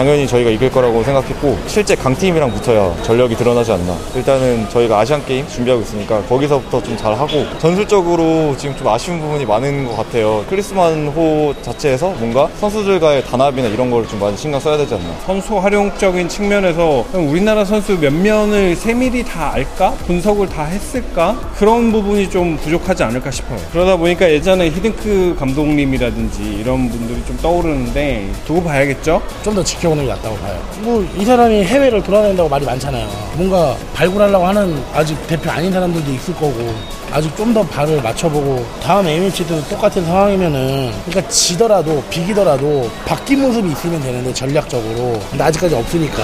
당연히 저희가 이길 거라고 생각했고 실제 강팀이랑 붙어야 전력이 드러나지 않나 일단은 저희가 아시안게임 준비하고 있으니까 거기서부터 좀 잘하고 전술적으로 지금 좀 아쉬운 부분이 많은 것 같아요 크리스만 호 자체에서 뭔가 선수들과의 단합이나 이런 걸 좀 많이 신경 써야 되지 않나 선수 활용적인 측면에서 우리나라 선수 몇 면을 세밀히 다 알까? 분석을 다 했을까? 그런 부분이 좀 부족하지 않을까 싶어요 그러다 보니까 예전에 히든크 감독님이라든지 이런 분들이 좀 떠오르는데 두고 봐야겠죠? 좀 더 지켜 게 낫다고 봐요. 뭐 이 사람이 해외를 돌아다닌다고 말이 많잖아요. 뭔가 발굴하려고 하는 아직 대표 아닌 사람들도 있을 거고 아직 좀 더 발을 맞춰보고 다음 A매치도 똑같은 상황이면은 그러니까 지더라도 비기더라도 바뀐 모습이 있으면 되는데 전략적으로 근데 아직까지 없으니까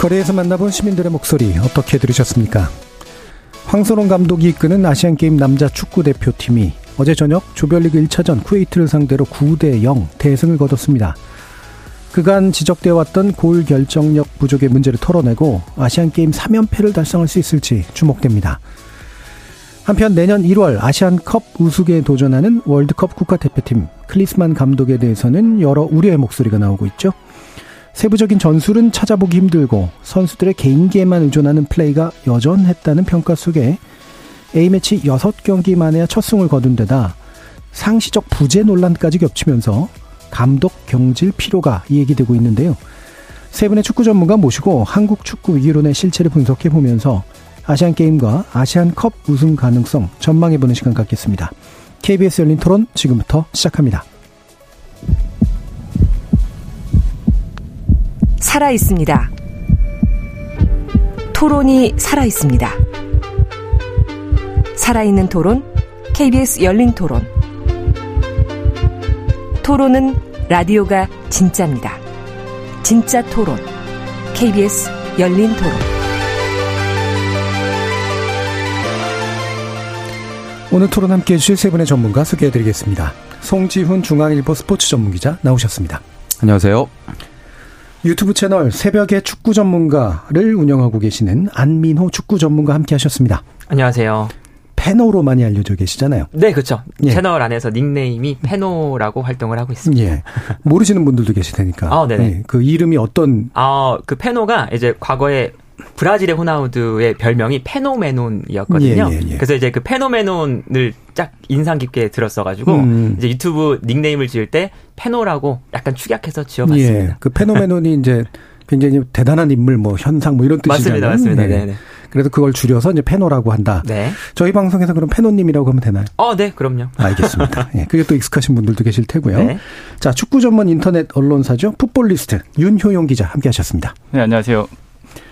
거리에서 만나본 시민들의 목소리 어떻게 들으셨습니까? 황선홍 감독이 이끄는 아시안게임 남자 축구대표팀이 어제 저녁 조별리그 1차전 쿠웨이트를 상대로 9대 0 대승을 거뒀습니다. 그간 지적되어 왔던 골 결정력 부족의 문제를 털어내고 아시안게임 3연패를 달성할 수 있을지 주목됩니다. 한편 내년 1월 아시안컵 우승에 도전하는 월드컵 국가대표팀 클리스만 감독에 대해서는 여러 우려의 목소리가 나오고 있죠. 세부적인 전술은 찾아보기 힘들고 선수들의 개인기에만 의존하는 플레이가 여전했다는 평가 속에 A매치 6경기 만에야 첫 승을 거둔 데다 상시적 부재 논란까지 겹치면서 감독 경질 피로가 얘기되고 있는데요. 세 분의 축구 전문가 모시고 한국 축구 위기론의 실체를 분석해 보면서 아시안 게임과 아시안컵 우승 가능성 전망해 보는 시간 갖겠습니다. KBS 열린 토론 지금부터 시작합니다. 살아 있습니다. 토론이 살아 있습니다. 살아있는 토론, KBS 열린 토론. 토론은 라디오가 진짜입니다. 진짜 토론, KBS 열린 토론. 오늘 토론 함께 해주실 세 분의 전문가 소개해드리겠습니다. 송지훈 중앙일보 스포츠 전문기자 나오셨습니다. 안녕하세요. 유튜브 채널 새벽의 축구 전문가를 운영하고 계시는 안민호 축구 전문가 함께 하셨습니다. 안녕하세요. 페노로 많이 알려져 계시잖아요. 네, 그렇죠. 예. 채널 안에서 닉네임이 페노라고 활동을 하고 있습니다. 예. 모르시는 분들도 계실 테니까. 아, 네네. 예. 그 이름이 어떤? 아, 그 페노가 이제 과거에 브라질의 호나우드의 별명이 phenomenon이었거든요. 예, 예, 예. 그래서 이제 그 phenomenon을 쫙 인상 깊게 들었어가지고 음. 이제 유튜브 닉네임을 지을 때 페노라고 약간 축약해서 지어봤습니다. 예. 그 phenomenon이 이제 굉장히 대단한 인물, 뭐 현상, 뭐 이런 뜻이잖아요. 맞습니다, 맞습니다. 네. 네. 그래서 그걸 줄여서 이제 페노라고 한다. 네. 저희 방송에서 그럼 페노님이라고 하면 되나요? 어, 네, 그럼요. 알겠습니다. 예, 그게 또 익숙하신 분들도 계실 테고요. 네. 자, 축구 전문 인터넷 언론사죠. 풋볼리스트 윤효용 기자 함께 하셨습니다. 네, 안녕하세요.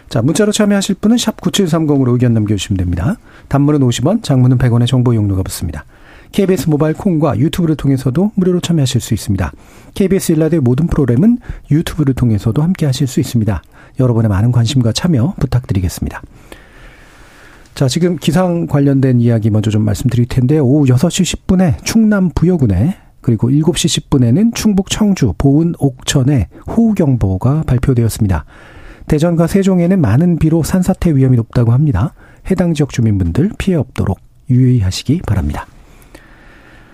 자, 문자로 참여하실 분은 샵 9730으로 의견 남겨주시면 됩니다. 단문은 50원, 장문은 100원의 정보 이용료가 붙습니다. KBS 모바일 콩과 유튜브를 통해서도 무료로 참여하실 수 있습니다. KBS 일라드의 모든 프로그램은 유튜브를 통해서도 함께 하실 수 있습니다. 여러분의 많은 관심과 참여 부탁드리겠습니다. 자, 지금 기상 관련된 이야기 먼저 좀 말씀드릴 텐데 오후 6시 10분에 충남 부여군에 그리고 7시 10분에는 충북 청주, 보은, 옥천에 호우경보가 발표되었습니다. 대전과 세종에는 많은 비로 산사태 위험이 높다고 합니다. 해당 지역 주민분들 피해 없도록 유의하시기 바랍니다.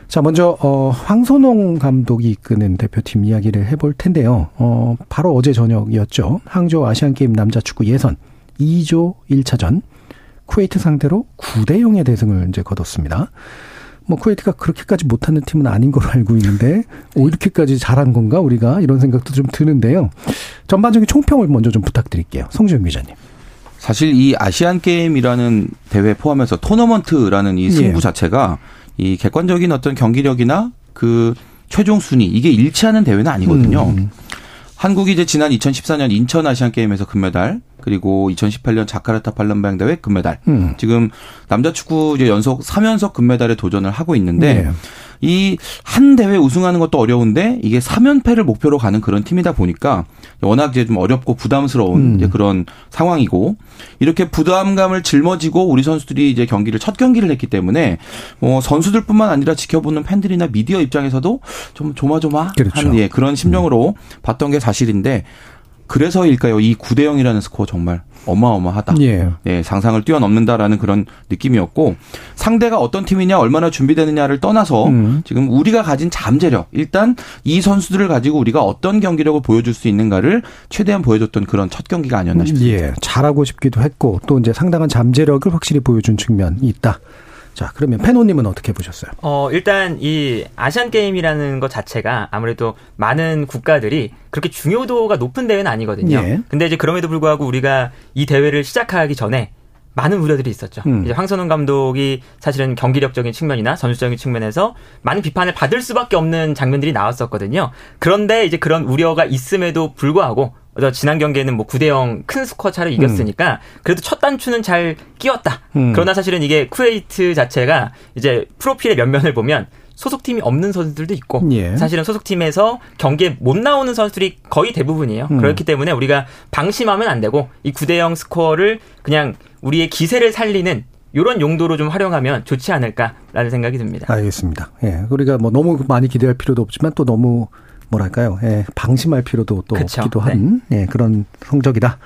자, 먼저 어 황선홍 감독이 이끄는 대표팀 이야기를 해볼 텐데요. 어 바로 어제 저녁이었죠. 항저우 아시안 게임 남자 축구 예선 2조 1차전 쿠웨이트 상대로 9대 0의 대승을 이제 거뒀습니다. 뭐 쿠웨이트가 그렇게까지 못하는 팀은 아닌 걸로 알고 있는데 오 이렇게까지 잘한 건가 우리가 이런 생각도 좀 드는데요. 전반적인 총평을 먼저 좀 부탁드릴게요. 송지영 기자님. 사실 이 아시안 게임이라는 대회 포함해서 토너먼트라는 이 승부 예. 자체가 이 객관적인 어떤 경기력이나 그 최종 순위 이게 일치하는 대회는 아니거든요. 음. 한국이 이제 지난 2014년 인천 아시안 게임에서 금메달 그리고 2018년 자카르타 팔렘방 대회 금메달. 음. 지금 남자 축구 이제 연속 3연속 금메달에 도전을 하고 있는데 네. 이한 대회 우승하는 것도 어려운데 이게 3연패를 목표로 가는 그런 팀이다 보니까 워낙 이제 좀 어렵고 부담스러운 음. 그런 상황이고 이렇게 부담감을 짊어지고 우리 선수들이 이제 경기를 첫 경기를 했기 때문에 뭐 선수들뿐만 아니라 지켜보는 팬들이나 미디어 입장에서도 좀 조마조마한 그렇죠. 예, 그런 심정으로 음. 봤던 게 사실인데 그래서일까요? 이 9대 0이라는 스코어 정말 어마어마하다. 예. 네, 상상을 뛰어넘는다라는 그런 느낌이었고 상대가 어떤 팀이냐 얼마나 준비되느냐를 떠나서 음. 지금 우리가 가진 잠재력 일단 이 선수들을 가지고 우리가 어떤 경기력을 보여줄 수 있는가를 최대한 보여줬던 그런 첫 경기가 아니었나 싶습니다. 예, 잘하고 싶기도 했고 또 이제 상당한 잠재력을 확실히 보여준 측면이 있다. 자, 그러면 페노님은 어떻게 보셨어요? 어, 일단 이 아시안 게임이라는 것 자체가 아무래도 많은 국가들이 그렇게 중요도가 높은 대회는 아니거든요. 예. 근데 이제 그럼에도 불구하고 우리가 이 대회를 시작하기 전에 많은 우려들이 있었죠. 음. 이제 황선홍 감독이 사실은 경기력적인 측면이나 전술적인 측면에서 많은 비판을 받을 수밖에 없는 장면들이 나왔었거든요. 그런데 이제 그런 우려가 있음에도 불구하고 지난 경기에는 뭐 9대 0 큰 스코어 차를 이겼으니까 음. 그래도 첫 단추는 잘 끼웠다. 음. 그러나 사실은 이게 쿠웨이트 자체가 이제 프로필의 면면을 보면 소속팀이 없는 선수들도 있고 예. 사실은 소속팀에서 경기에 못 나오는 선수들이 거의 대부분이에요. 음. 그렇기 때문에 우리가 방심하면 안 되고 이 9대 0 스코어를 그냥 우리의 기세를 살리는 이런 용도로 좀 활용하면 좋지 않을까라는 생각이 듭니다. 알겠습니다. 예. 우리가 뭐 너무 많이 기대할 필요도 없지만 또 너무 뭐랄까요? 예, 방심할 필요도 또 그쵸. 없기도 한 네. 예, 그런 성적이다.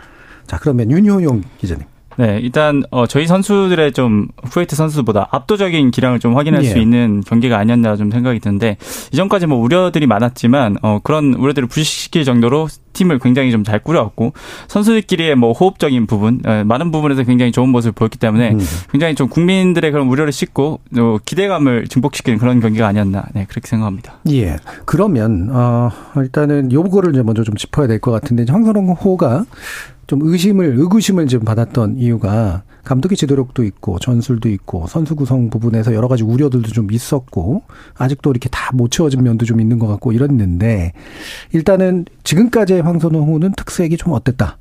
자, 그러면 윤효용 기자님. 네, 일단 어 저희 선수들의 좀 후웨이트 선수보다 압도적인 기량을 좀 확인할 예. 수 있는 경기가 아니었나 좀 생각이 드는데 이전까지 뭐 우려들이 많았지만 어 그런 우려들을 부식시킬 정도로 팀을 굉장히 좀 잘 꾸려왔고 선수들끼리의 뭐 호흡적인 부분 어, 많은 부분에서 굉장히 좋은 모습을 보였기 때문에 음. 굉장히 좀 국민들의 그런 우려를 싣고 어, 기대감을 증폭시키는 그런 경기가 아니었나 네 그렇게 생각합니다. 예. 그러면 어 일단은 요거를 이제 먼저 좀 짚어야 될 것 같은데 황선홍 호가 좀 의심을 의구심을 좀 받았던 이유가 감독의 지도력도 있고 전술도 있고 선수 구성 부분에서 여러 가지 우려들도 좀 있었고 아직도 이렇게 다 못 채워진 면도 좀 있는 것 같고 이랬는데 일단은 지금까지의 황선홍 는 특색이 좀 어땠다?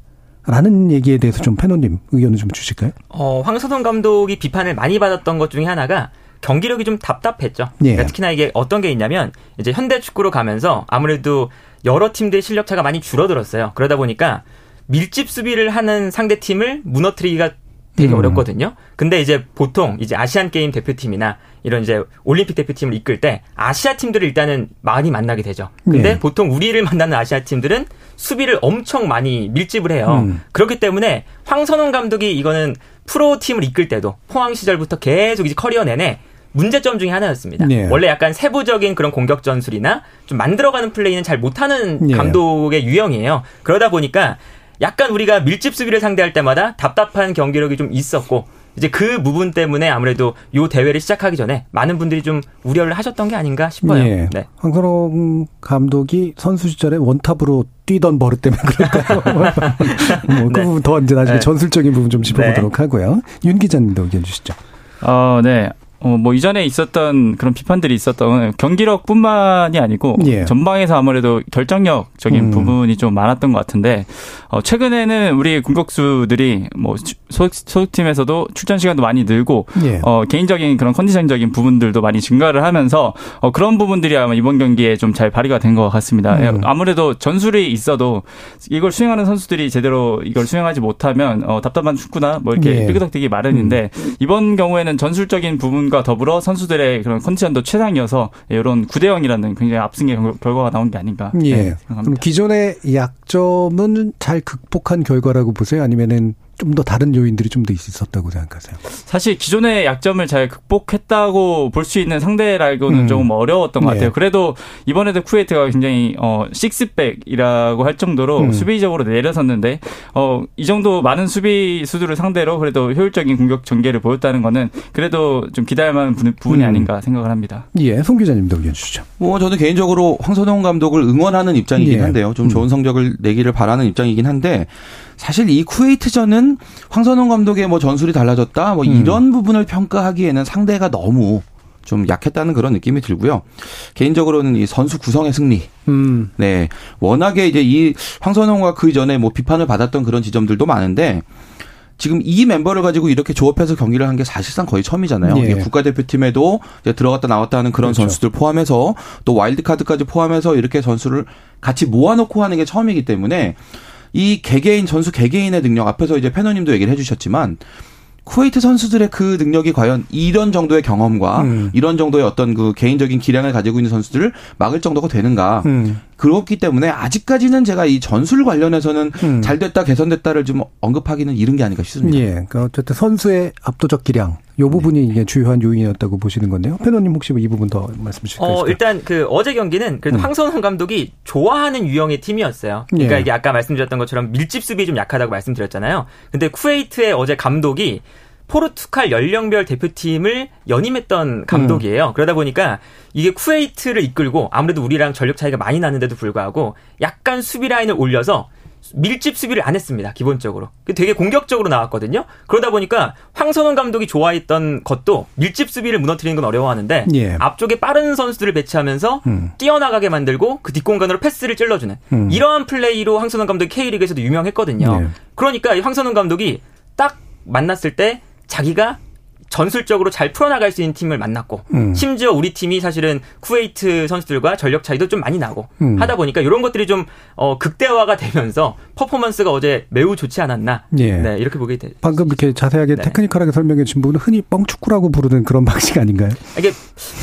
라는 얘기에 대해서 좀 패노님 의견을 좀 주실까요? 어, 황선홍 감독이 비판을 많이 받았던 것 중에 하나가 경기력이 좀 답답했죠. 예. 그러니까 특히나 이게 어떤 게 있냐면 이제 현대 축구로 가면서 아무래도 여러 팀들의 실력 차가 많이 줄어들었어요. 그러다 보니까 밀집 수비를 하는 상대 팀을 무너뜨리기가 되게 음. 어렵거든요. 근데 이제 보통 이제 아시안 게임 대표팀이나 이런 이제 올림픽 대표팀을 이끌 때 아시아 팀들을 일단은 많이 만나게 되죠. 근데 네. 보통 우리를 만나는 아시아 팀들은 수비를 엄청 많이 밀집을 해요. 음. 그렇기 때문에 황선홍 감독이 이거는 프로 팀을 이끌 때도 포항 시절부터 계속 이제 커리어 내내 문제점 중에 하나였습니다. 네. 원래 약간 세부적인 그런 공격 전술이나 좀 만들어가는 플레이는 잘 못하는 네. 감독의 유형이에요. 그러다 보니까 약간 우리가 밀집 수비를 상대할 때마다 답답한 경기력이 좀 있었고 이제 그 부분 때문에 아무래도 요 대회를 시작하기 전에 많은 분들이 좀 우려를 하셨던 게 아닌가 싶어요. 네. 네. 황선홍 감독이 선수 시절에 원탑으로 뛰던 버릇 때문에 그럴까요? 뭐그 네. 부분 더 이제 나중에 네. 전술적인 부분 좀 짚어보도록 네. 하고요. 윤 기자님도 의견 주시죠. 어, 네. 어, 뭐 이전에 있었던 그런 비판들이 있었던 경기력뿐만이 아니고 예. 전방에서 아무래도 결정력적인 음. 부분이 좀 많았던 것 같은데 어, 최근에는 우리 공격수들이 뭐 소속, 소속 팀에서도 출전 시간도 많이 늘고 예. 어, 개인적인 그런 컨디션적인 부분들도 많이 증가를 하면서 어, 그런 부분들이 아마 이번 경기에 좀 잘 발휘가 된 것 같습니다. 음. 아무래도 전술이 있어도 이걸 수행하는 선수들이 제대로 이걸 수행하지 못하면 어, 답답한 축구나 뭐 이렇게 예. 삐그덕되기 마련인데 음. 이번 경우에는 전술적인 부분과 부분과 더불어 선수들의 그런 컨디션도 최상이어서 이런 9대 0이라는 굉장히 압승의 결과가 나온 게 아닌가 예. 생각합니다. 그럼 기존의 약점은 잘 극복한 결과라고 보세요? 아니면은 좀 더 다른 요인들이 좀 더 있었다고 생각하세요? 사실 기존의 약점을 잘 극복했다고 볼 수 있는 상대라고는 음. 조금 어려웠던 것 같아요. 네. 그래도 이번에도 쿠웨이트가 굉장히 어 식스백이라고 할 정도로 음. 수비적으로 내려섰는데 어이 정도 많은 수비수들을 상대로 그래도 효율적인 공격 전개를 보였다는 거는 그래도 좀 기대할 만한 부분이 음. 아닌가 생각을 합니다. 예, 송 기자님도 의견 주시죠. 뭐 저는 개인적으로 황선홍 감독을 응원하는 입장이긴 예. 한데요. 좀 좋은 음. 성적을 내기를 바라는 입장이긴 한데 사실 이 쿠웨이트전은 황선홍 감독의 뭐 전술이 달라졌다 뭐 음. 이런 부분을 평가하기에는 상대가 너무 좀 약했다는 그런 느낌이 들고요. 개인적으로는 이 선수 구성의 승리. 음. 네. 워낙에 이제 이 황선홍과 그 전에 뭐 비판을 받았던 그런 지점들도 많은데 지금 이 멤버를 가지고 이렇게 조합해서 경기를 한 게 사실상 거의 처음이잖아요. 예. 국가대표팀에도 들어갔다 나왔다 하는 그런 그렇죠. 선수들 포함해서 또 와일드카드까지 포함해서 이렇게 선수를 같이 모아놓고 하는 게 처음이기 때문에 이 개개인 선수 개개인의 능력 앞에서 이제 패너님도 얘기를 해주셨지만 쿠웨이트 선수들의 그 능력이 과연 이런 정도의 경험과 음. 이런 정도의 어떤 그 개인적인 기량을 가지고 있는 선수들을 막을 정도가 되는가. 음. 그렇기 때문에 아직까지는 제가 이 전술 관련해서는 음. 잘 됐다 개선됐다를 좀 언급하기는 이른 게 아닌가 싶습니다. 예. 그러니까 어쨌든 선수의 압도적 기량 요 부분이 네. 이게 주요한 요인이었다고 보시는 건데요. 패너님 혹시 뭐이 부분 더 말씀 주실까요? 어, 일단 그 어제 경기는 그래도 음. 황선홍 감독이 좋아하는 유형의 팀이었어요. 그러니까 예. 이게 아까 말씀드렸던 것처럼 밀집 수비 좀 약하다고 말씀드렸잖아요. 근데 쿠웨이트의 어제 감독이 포르투갈 연령별 대표팀을 역임했던 감독이에요. 음. 그러다 보니까 이게 쿠웨이트를 이끌고 아무래도 우리랑 전력 차이가 많이 나는데도 불구하고 약간 수비 라인을 올려서 밀집 수비를 안 했습니다. 기본적으로. 되게 공격적으로 나왔거든요. 그러다 보니까 황선홍 감독이 좋아했던 것도 밀집 수비를 무너뜨리는 건 어려워하는데 예. 앞쪽에 빠른 선수들을 배치하면서 음. 뛰어나가게 만들고 그 뒷공간으로 패스를 찔러주는 음. 이러한 플레이로 황선홍 감독이 K리그에서도 유명했거든요. 예. 그러니까 황선홍 감독이 딱 만났을 때 자기가 전술적으로 잘 풀어나갈 수 있는 팀을 만났고 음. 심지어 우리 팀이 사실은 쿠웨이트 선수들과 전력 차이도 좀 많이 나고 음. 하다 보니까 이런 것들이 좀 어, 극대화가 되면서 퍼포먼스가 어제 매우 좋지 않았나 예. 네, 이렇게 보게 되 방금 이렇게 자세하게 네. 테크니컬하게 설명해 주신 부분은 흔히 뻥축구라고 부르는 그런 방식 아닌가요? 이게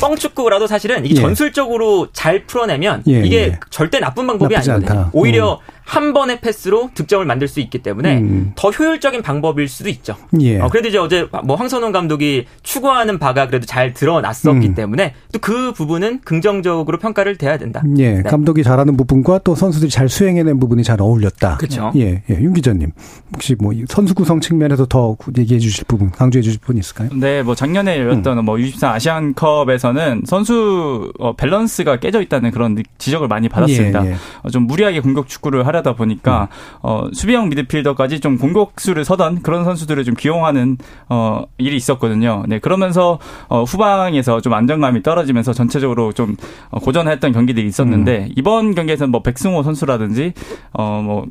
뻥축구라도 사실은 이게 예. 전술적으로 잘 풀어내면 예. 이게 예. 절대 나쁜 방법이 아니거든요. 않다. 오히려 음. 한 번의 패스로 득점을 만들 수 있기 때문에 음. 더 효율적인 방법일 수도 있죠. 예. 어, 그래도 이제 어제 뭐 황선홍 감독이 추구하는 바가 그래도 잘 드러났었기 음. 때문에 또 그 부분은 긍정적으로 평가를 돼야 된다. 예. 네. 감독이 잘하는 부분과 또 선수들이 잘 수행해낸 부분이 잘 어울렸다. 그렇죠. 예. 예. 윤 기자님 혹시 뭐 선수 구성 측면에서 더 얘기해 주실 부분, 강조해 주실 부분 있을까요? 네, 뭐 작년에 열렸던 음. 뭐 U23 아시안컵에서는 선수 어, 밸런스가 깨져 있다는 그런 지적을 많이 받았습니다. 예, 예. 어, 좀 무리하게 공격 축구를 하 려다 보니까 음. 어, 수비형 미드필더까지 좀 공격수를 서던 그런 선수들을 좀 기용하는 어, 일이 있었거든요. 네, 그러면서 어, 후방에서 좀 안정감이 떨어지면서 전체적으로 좀 어, 고전했던 경기들이 있었는데 음. 이번 경기에서는 뭐 백승호 선수라든지 어뭐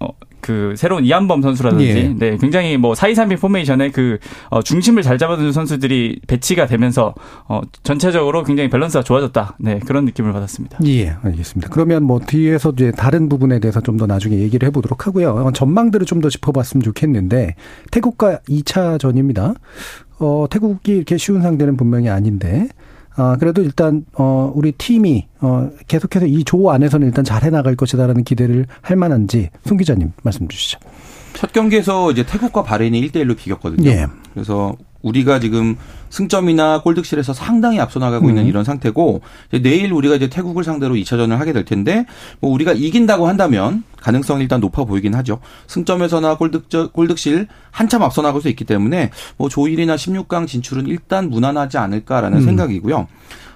어, 그 새로운 이한범 선수라든지 예. 네 굉장히 뭐 사이삼일 포메이션의 그 어, 중심을 잘 잡아주는 선수들이 배치가 되면서 어, 전체적으로 굉장히 밸런스가 좋아졌다. 네 그런 느낌을 받았습니다. 예, 알겠습니다. 그러면 뭐 뒤에서 이제 다른 부분에 대해서 좀 더 나중에 얘기를 해 보도록 하고요. 어, 전망들을 좀 더 짚어 봤으면 좋겠는데 태국과 2차전입니다. 어, 태국이 이렇게 쉬운 상대는 분명히 아닌데 아, 그래도 일단, 어, 우리 팀이, 어, 계속해서 이 조 안에서는 일단 잘 해나갈 것이다라는 기대를 할 만한지, 송 기자님 말씀 주시죠. 첫 경기에서 이제 태국과 바레인이 1대1로 비겼거든요. 예. 그래서 우리가 지금 승점이나 골득실에서 상당히 앞서 나가고 음. 있는 이런 상태고 내일 우리가 이제 태국을 상대로 2차전을 하게 될 텐데 뭐 우리가 이긴다고 한다면 가능성이 일단 높아 보이긴 하죠. 승점에서나 골득 골득실 한참 앞서 나갈 수 있기 때문에 뭐 조 1위나 16강 진출은 일단 무난하지 않을까라는 음. 생각이고요.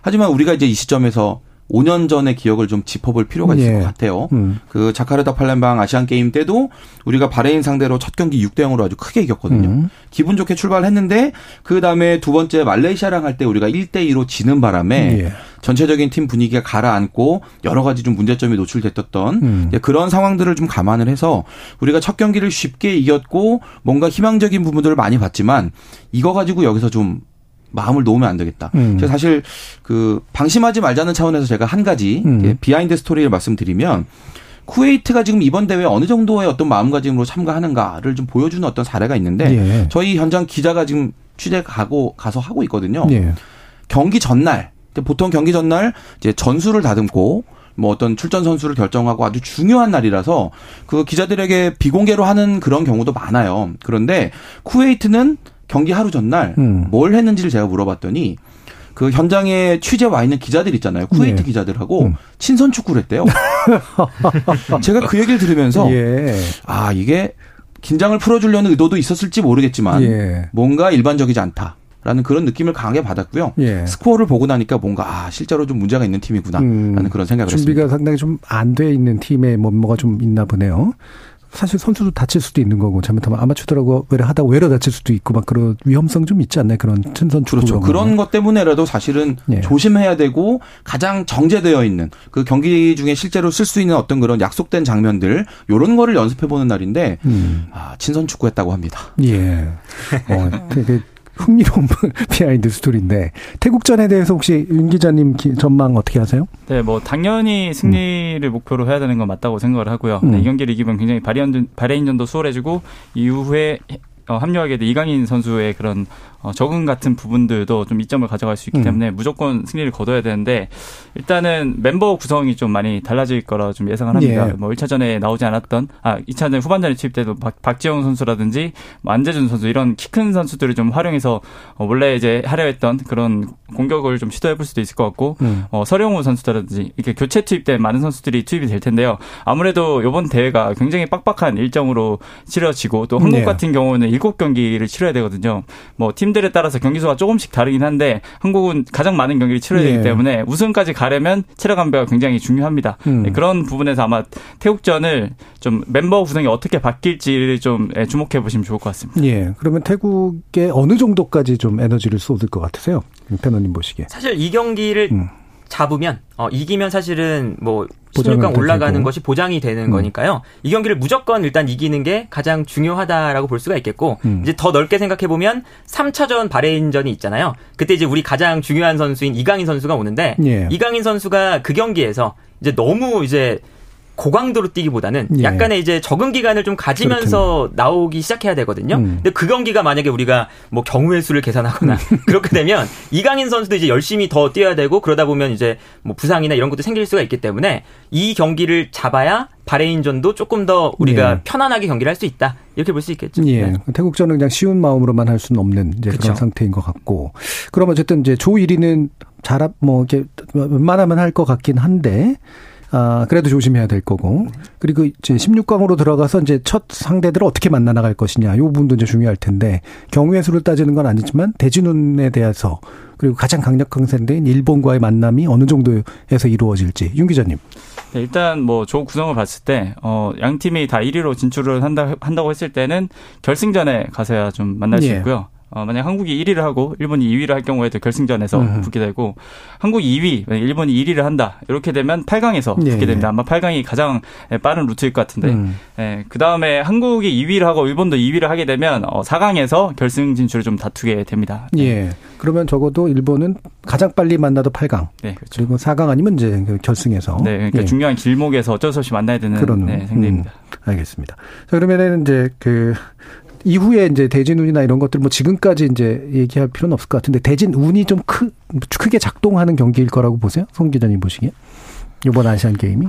하지만 우리가 이제 이 시점에서 5년 전의 기억을 좀 짚어볼 필요가 있을 예. 것 같아요. 음. 그 자카르타 팔렘방 아시안 게임 때도 우리가 바레인 상대로 첫 경기 6대 0으로 아주 크게 이겼거든요. 음. 기분 좋게 출발했는데 그 다음에 두 번째 말레이시아랑 할 때 우리가 1대 2로 지는 바람에 예. 전체적인 팀 분위기가 가라앉고 여러 가지 좀 문제점이 노출됐던 음. 그런 상황들을 좀 감안을 해서 우리가 첫 경기를 쉽게 이겼고 뭔가 희망적인 부분들을 많이 봤지만 이거 가지고 여기서 좀 마음을 놓으면 안 되겠다. 음. 제가 사실 그 방심하지 말자는 차원에서 제가 한 가지 음. 비하인드 스토리를 말씀드리면 쿠웨이트가 지금 이번 대회에 어느 정도의 어떤 마음가짐으로 참가하는가를 좀 보여주는 어떤 사례가 있는데 예. 저희 현장 기자가 지금 취재 가고 가서 하고 있거든요. 예. 경기 전날 보통 경기 전날 이제 전술을 다듬고 뭐 어떤 출전 선수를 결정하고 아주 중요한 날이라서 그 기자들에게 비공개로 하는 그런 경우도 많아요. 그런데 쿠웨이트는 경기 하루 전날 음. 뭘 했는지를 제가 물어봤더니 그 현장에 취재 와 있는 기자들 있잖아요. 쿠웨이트 네. 기자들하고 음. 친선 축구를 했대요. 제가 그 얘기를 들으면서 예. 아 이게 긴장을 풀어주려는 의도도 있었을지 모르겠지만 예. 뭔가 일반적이지 않다. 라는 그런 느낌을 강하게 받았고요. 예. 스코어를 보고 나니까 뭔가 아 실제로 좀 문제가 있는 팀이구나라는 음, 그런 생각을 준비가 했습니다. 상당히 좀 안 돼 있는 팀에 뭐가 좀 있나 보네요. 사실 선수도 다칠 수도 있는 거고 잘못하면 아마추어라고 외려 하다가 외려 다칠 수도 있고 막 그런 위험성 좀 있지 않나요? 그런 친선 축구 그렇죠. 그런 것 때문에라도 사실은 예. 조심해야 되고 가장 정제되어 있는 그 경기 중에 실제로 쓸 수 있는 어떤 그런 약속된 장면들 요런 거를 연습해 보는 날인데 음. 아, 친선 축구했다고 합니다. 예. 어, 되게 흥미로운 비하인드 스토리인데 태국전에 대해서 혹시 윤 기자님 전망 어떻게 하세요? 네, 뭐 당연히 승리를 음. 목표로 해야 되는 건 맞다고 생각을 하고요. 음. 네, 이 경기를 이기면 굉장히 바레인전도 수월해지고 이후에 어, 합류하게 된 이강인 선수의 그런 어, 적응 같은 부분들도 좀 이점을 가져갈 수 있기 음. 때문에 무조건 승리를 거둬야 되는데 일단은 멤버 구성이 좀 많이 달라질 거라 좀 예상을 합니다. 예. 뭐 1차전에 나오지 않았던 아 2차전 후반전에 투입돼도 박, 박지영 선수라든지 뭐 안재준 선수 이런 키 큰 선수들을 좀 활용해서 어, 원래 이제 하려 했던 그런 공격을 좀 시도해 볼 수도 있을 것 같고 음. 어, 서령우 선수라든지 이렇게 교체 투입된 많은 선수들이 투입이 될 텐데요. 아무래도 이번 대회가 굉장히 빡빡한 일정으로 치러지고 또 한국 네. 같은 경우는 7경기를 치러야 되거든요. 뭐팀 팀들에 따라서 경기 수가 조금씩 다르긴 한데 한국은 가장 많은 경기를 치러야 되기 네. 때문에 우승까지 가려면 체력 안배가 굉장히 중요합니다. 음. 네, 그런 부분에서 아마 태국전을 좀 멤버 구성이 어떻게 바뀔지를 좀 예, 주목해 보시면 좋을 것 같습니다. 예. 그러면 태국에 어느 정도까지 좀 에너지를 쏟을 것 같으세요? 패너님 보시기에. 사실 이 경기를 음. 잡으면 어, 이기면 사실은 뭐 16강 올라가는 되고. 것이 보장이 되는 음. 거니까요. 이 경기를 무조건 일단 이기는 게 가장 중요하다라고 볼 수가 있겠고 음. 이제 더 넓게 생각해 보면 3차전 바레인전이 있잖아요. 그때 이제 우리 가장 중요한 선수인 이강인 선수가 오는데 예. 이강인 선수가 그 경기에서 이제 너무 이제 고강도로 뛰기보다는 예. 약간의 이제 적응 기간을 좀 가지면서 그렇군요. 나오기 시작해야 되거든요. 음. 근데 그 경기가 만약에 우리가 뭐 경우의 수를 계산하거나 음. 그렇게 되면 이강인 선수도 이제 열심히 더 뛰어야 되고 그러다 보면 이제 뭐 부상이나 이런 것도 생길 수가 있기 때문에 이 경기를 잡아야 바레인전도 조금 더 우리가 예. 편안하게 경기를 할 수 있다 이렇게 볼 수 있겠죠. 예. 네. 태국전은 그냥 쉬운 마음으로만 할 수는 없는 이제 그런 상태인 것 같고. 그럼 어쨌든 이제 조 1위는 잘뭐 이렇게 웬만하면 할 것 같긴 한데 아, 그래도 조심해야 될 거고. 그리고 이제 16강으로 들어가서 이제 첫 상대들을 어떻게 만나 나갈 것이냐. 요 부분도 이제 중요할 텐데 경우의 수를 따지는 건 아니지만 대진운에 대해서 그리고 가장 강력한 상대인 일본과의 만남이 어느 정도에서 이루어질지. 윤 기자님. 네, 일단 뭐 조 구성을 봤을 때, 어, 양 팀이 다 1위로 진출을 한다, 한다고 했을 때는 결승전에 가서야 좀 만날 수 예. 있고요. 어, 만약 한국이 1위를 하고 일본이 2위를 할 경우에도 결승전에서 음. 붙게 되고 한국이 2위, 만약 일본이 1위를 한다. 이렇게 되면 8강에서 네, 붙게 됩니다. 네. 아마 8강이 가장 빠른 루트일 것 같은데. 음. 예, 그 다음에 한국이 2위를 하고 일본도 2위를 하게 되면 어, 4강에서 결승 진출을 좀 다투게 됩니다. 네. 예. 그러면 적어도 일본은 가장 빨리 만나도 8강. 네, 그렇죠. 그리고 4강 아니면 이제 그 결승에서. 네, 그러니까 예. 중요한 길목에서 어쩔 수 없이 만나야 되는 그런 네, 상대입니다. 음, 알겠습니다. 자, 그러면은 이제 그 이후에 이제 대진운이나 이런 것들 뭐 지금까지 이제 얘기할 필요는 없을 것 같은데 대진운이 좀 크, 크게 작동하는 경기일 거라고 보세요? 송 기자님 보시기에? 이번 아시안 게임이?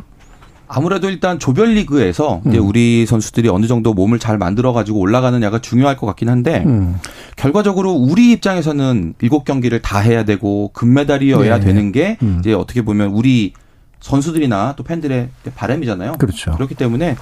아무래도 일단 조별리그에서 음. 이제 우리 선수들이 어느 정도 몸을 잘 만들어 가지고 올라가느냐가 중요할 것 같긴 한데 음. 결과적으로 우리 입장에서는 일곱 경기를 다 해야 되고 금메달이어야 네. 되는 게 음. 이제 어떻게 보면 우리 선수들이나 또 팬들의 바람이잖아요. 그렇죠. 그렇기 때문에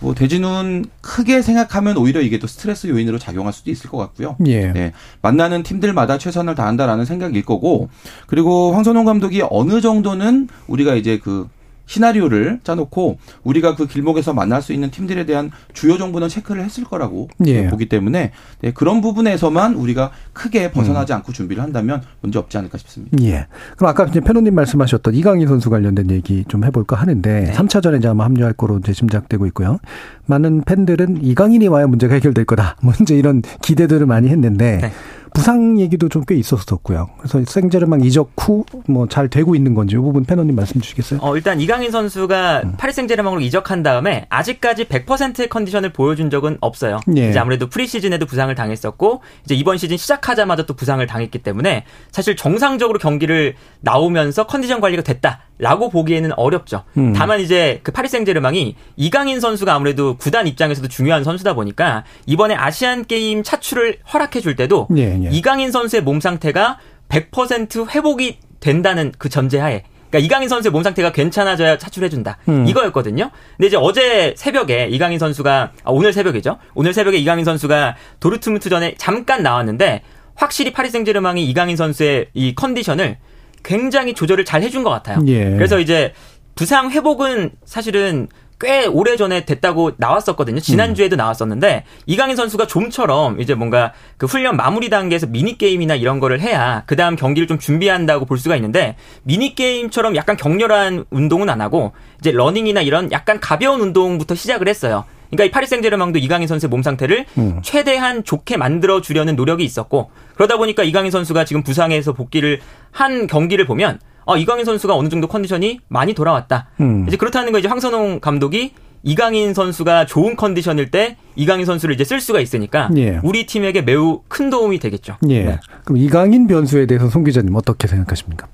뭐 대진은 크게 생각하면 오히려 이게 또 스트레스 요인으로 작용할 수도 있을 것 같고요. 예. 네. 만나는 팀들마다 최선을 다한다라는 생각일 거고 그리고 황선홍 감독이 어느 정도는 우리가 이제 그 시나리오를 짜놓고 우리가 그 길목에서 만날 수 있는 팀들에 대한 주요 정보는 체크를 했을 거라고 예. 보기 때문에 네, 그런 부분에서만 우리가 크게 벗어나지 음. 않고 준비를 한다면 문제 없지 않을까 싶습니다. 예. 그럼 아까 이제 패노님 말씀하셨던 이강인 선수 관련된 얘기 좀 해볼까 하는데 네. 3차전에 이제 아마 합류할 거로 이제 짐작되고 있고요. 많은 팬들은 이강인이 와야 문제가 해결될 거다. 문제 뭐 이런 기대들을 많이 했는데 네. 부상 얘기도 좀 꽤 있었었고요. 그래서 생제르맹 이적 후 뭐 잘 되고 있는 건지 이 부분 패너님 말씀 주시겠어요? 어, 일단 이강인 선수가 음. 파리 생제르맹으로 이적한 다음에 아직까지 100%의 컨디션을 보여준 적은 없어요. 예. 이제 아무래도 프리시즌에도 부상을 당했었고 이제 이번 시즌 시작하자마자 또 부상을 당했기 때문에 사실 정상적으로 경기를 나오면서 컨디션 관리가 됐다. 라고 보기에는 어렵죠. 음. 다만 이제 그 파리 생제르맹이 이강인 선수가 아무래도 구단 입장에서도 중요한 선수다 보니까 이번에 아시안 게임 차출을 허락해 줄 때도 예, 예. 이강인 선수의 몸 상태가 100% 회복이 된다는 그 전제하에 그러니까 이강인 선수의 몸 상태가 괜찮아져야 차출해준다. 음. 이거였거든요. 근데 이제 어제 새벽에 이강인 선수가 아, 오늘 새벽이죠. 오늘 새벽에 이강인 선수가 도르트문트전에 잠깐 나왔는데 확실히 파리 생제르맹이 이강인 선수의 이 컨디션을 굉장히 조절을 잘 해준 것 같아요. 예. 그래서 이제 부상 회복은 사실은 꽤 오래 전에 됐다고 나왔었거든요. 지난주에도 음. 나왔었는데 이강인 선수가 좀처럼 이제 뭔가 그 훈련 마무리 단계에서 미니 게임이나 이런 거를 해야 그다음 경기를 좀 준비한다고 볼 수가 있는데 미니 게임처럼 약간 격렬한 운동은 안 하고 이제 러닝이나 이런 약간 가벼운 운동부터 시작을 했어요. 그러니까 이 파리 생제르맹도 이강인 선수의 몸 상태를 음. 최대한 좋게 만들어 주려는 노력이 있었고 그러다 보니까 이강인 선수가 지금 부상에서 복귀를 한 경기를 보면 어, 이강인 선수가 어느 정도 컨디션이 많이 돌아왔다. 음. 이제 그렇다는 거 이제 황선홍 감독이 이강인 선수가 좋은 컨디션일 때 이강인 선수를 이제 쓸 수가 있으니까 예. 우리 팀에게 매우 큰 도움이 되겠죠. 예. 네. 그럼 이강인 변수에 대해서 송 기자님 어떻게 생각하십니까?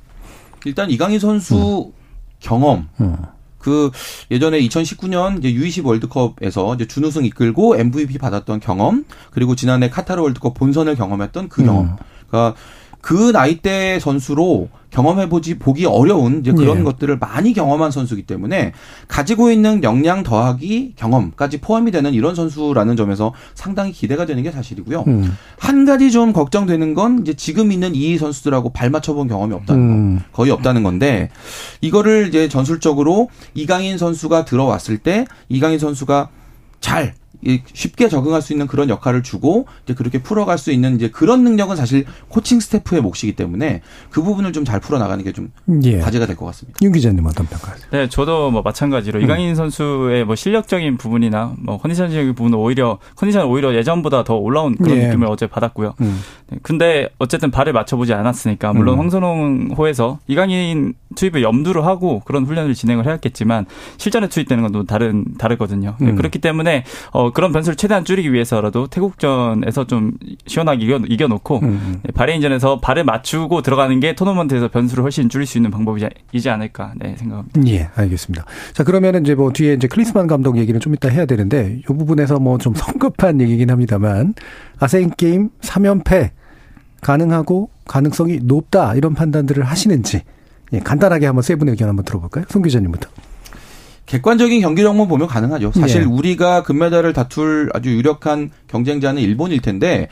일단 이강인 선수 음. 경험. 음. 그 예전에 2019년 이제 U20 월드컵에서 이제 준우승 이끌고 MVP 받았던 경험, 그리고 지난해 카타르 월드컵 본선을 경험했던 그 경험. 음. 그러니까 그 나이대 선수로 경험해보지 보기 어려운 이제 그런 예. 것들을 많이 경험한 선수기 때문에 가지고 있는 역량 더하기 경험까지 포함이 되는 이런 선수라는 점에서 상당히 기대가 되는 게 사실이고요. 음. 한 가지 좀 걱정되는 건 이제 지금 있는 이 선수들하고 발 맞춰본 경험이 없다는 음. 거, 거의 없다는 건데 이거를 이제 전술적으로 이강인 선수가 들어왔을 때 이강인 선수가 잘 쉽게 적응할 수 있는 그런 역할을 주고 이제 그렇게 풀어갈 수 있는 이제 그런 능력은 사실 코칭 스태프의 몫이기 때문에 그 부분을 좀 잘 풀어나가는 게좀 예. 과제가 될 것 같습니다. 윤 기자님 어떤 평가하세요? 네, 저도 뭐 마찬가지로 음. 이강인 선수의 뭐 실력적인 부분이나 뭐 컨디션적인 부분은 오히려 컨디션 오히려 예전보다 더 올라온 그런 예. 느낌을 어제 받았고요. 음. 네, 근데 어쨌든 발을 맞춰보지 않았으니까 물론 음. 황선홍 호에서 이강인 투입을 염두를 하고 그런 훈련을 진행을 해야겠지만 실전에 투입되는 건 또 다른 다르거든요. 네, 음. 그렇기 때문에 어 그런 변수를 최대한 줄이기 위해서라도 태국전에서 좀 시원하게 이겨, 이겨놓고 음. 네, 바레인전에서 발을 맞추고 들어가는 게 토너먼트에서 변수를 훨씬 줄일 수 있는 방법이지 않을까 네, 생각합니다. 예, 알겠습니다. 자 그러면은 이제 뭐 뒤에 이제 클리스만 감독 얘기는 좀 이따 해야 되는데 이 부분에서 뭐 좀 성급한 얘기긴 합니다만 아세인 게임 3연패 가능하고 가능성이 높다 이런 판단들을 하시는지 예, 간단하게 한번 세 분의 의견 한번 들어볼까요? 송 기자님부터. 객관적인 경기력만 보면 가능하죠. 사실 네. 우리가 금메달을 다툴 아주 유력한 경쟁자는 일본일 텐데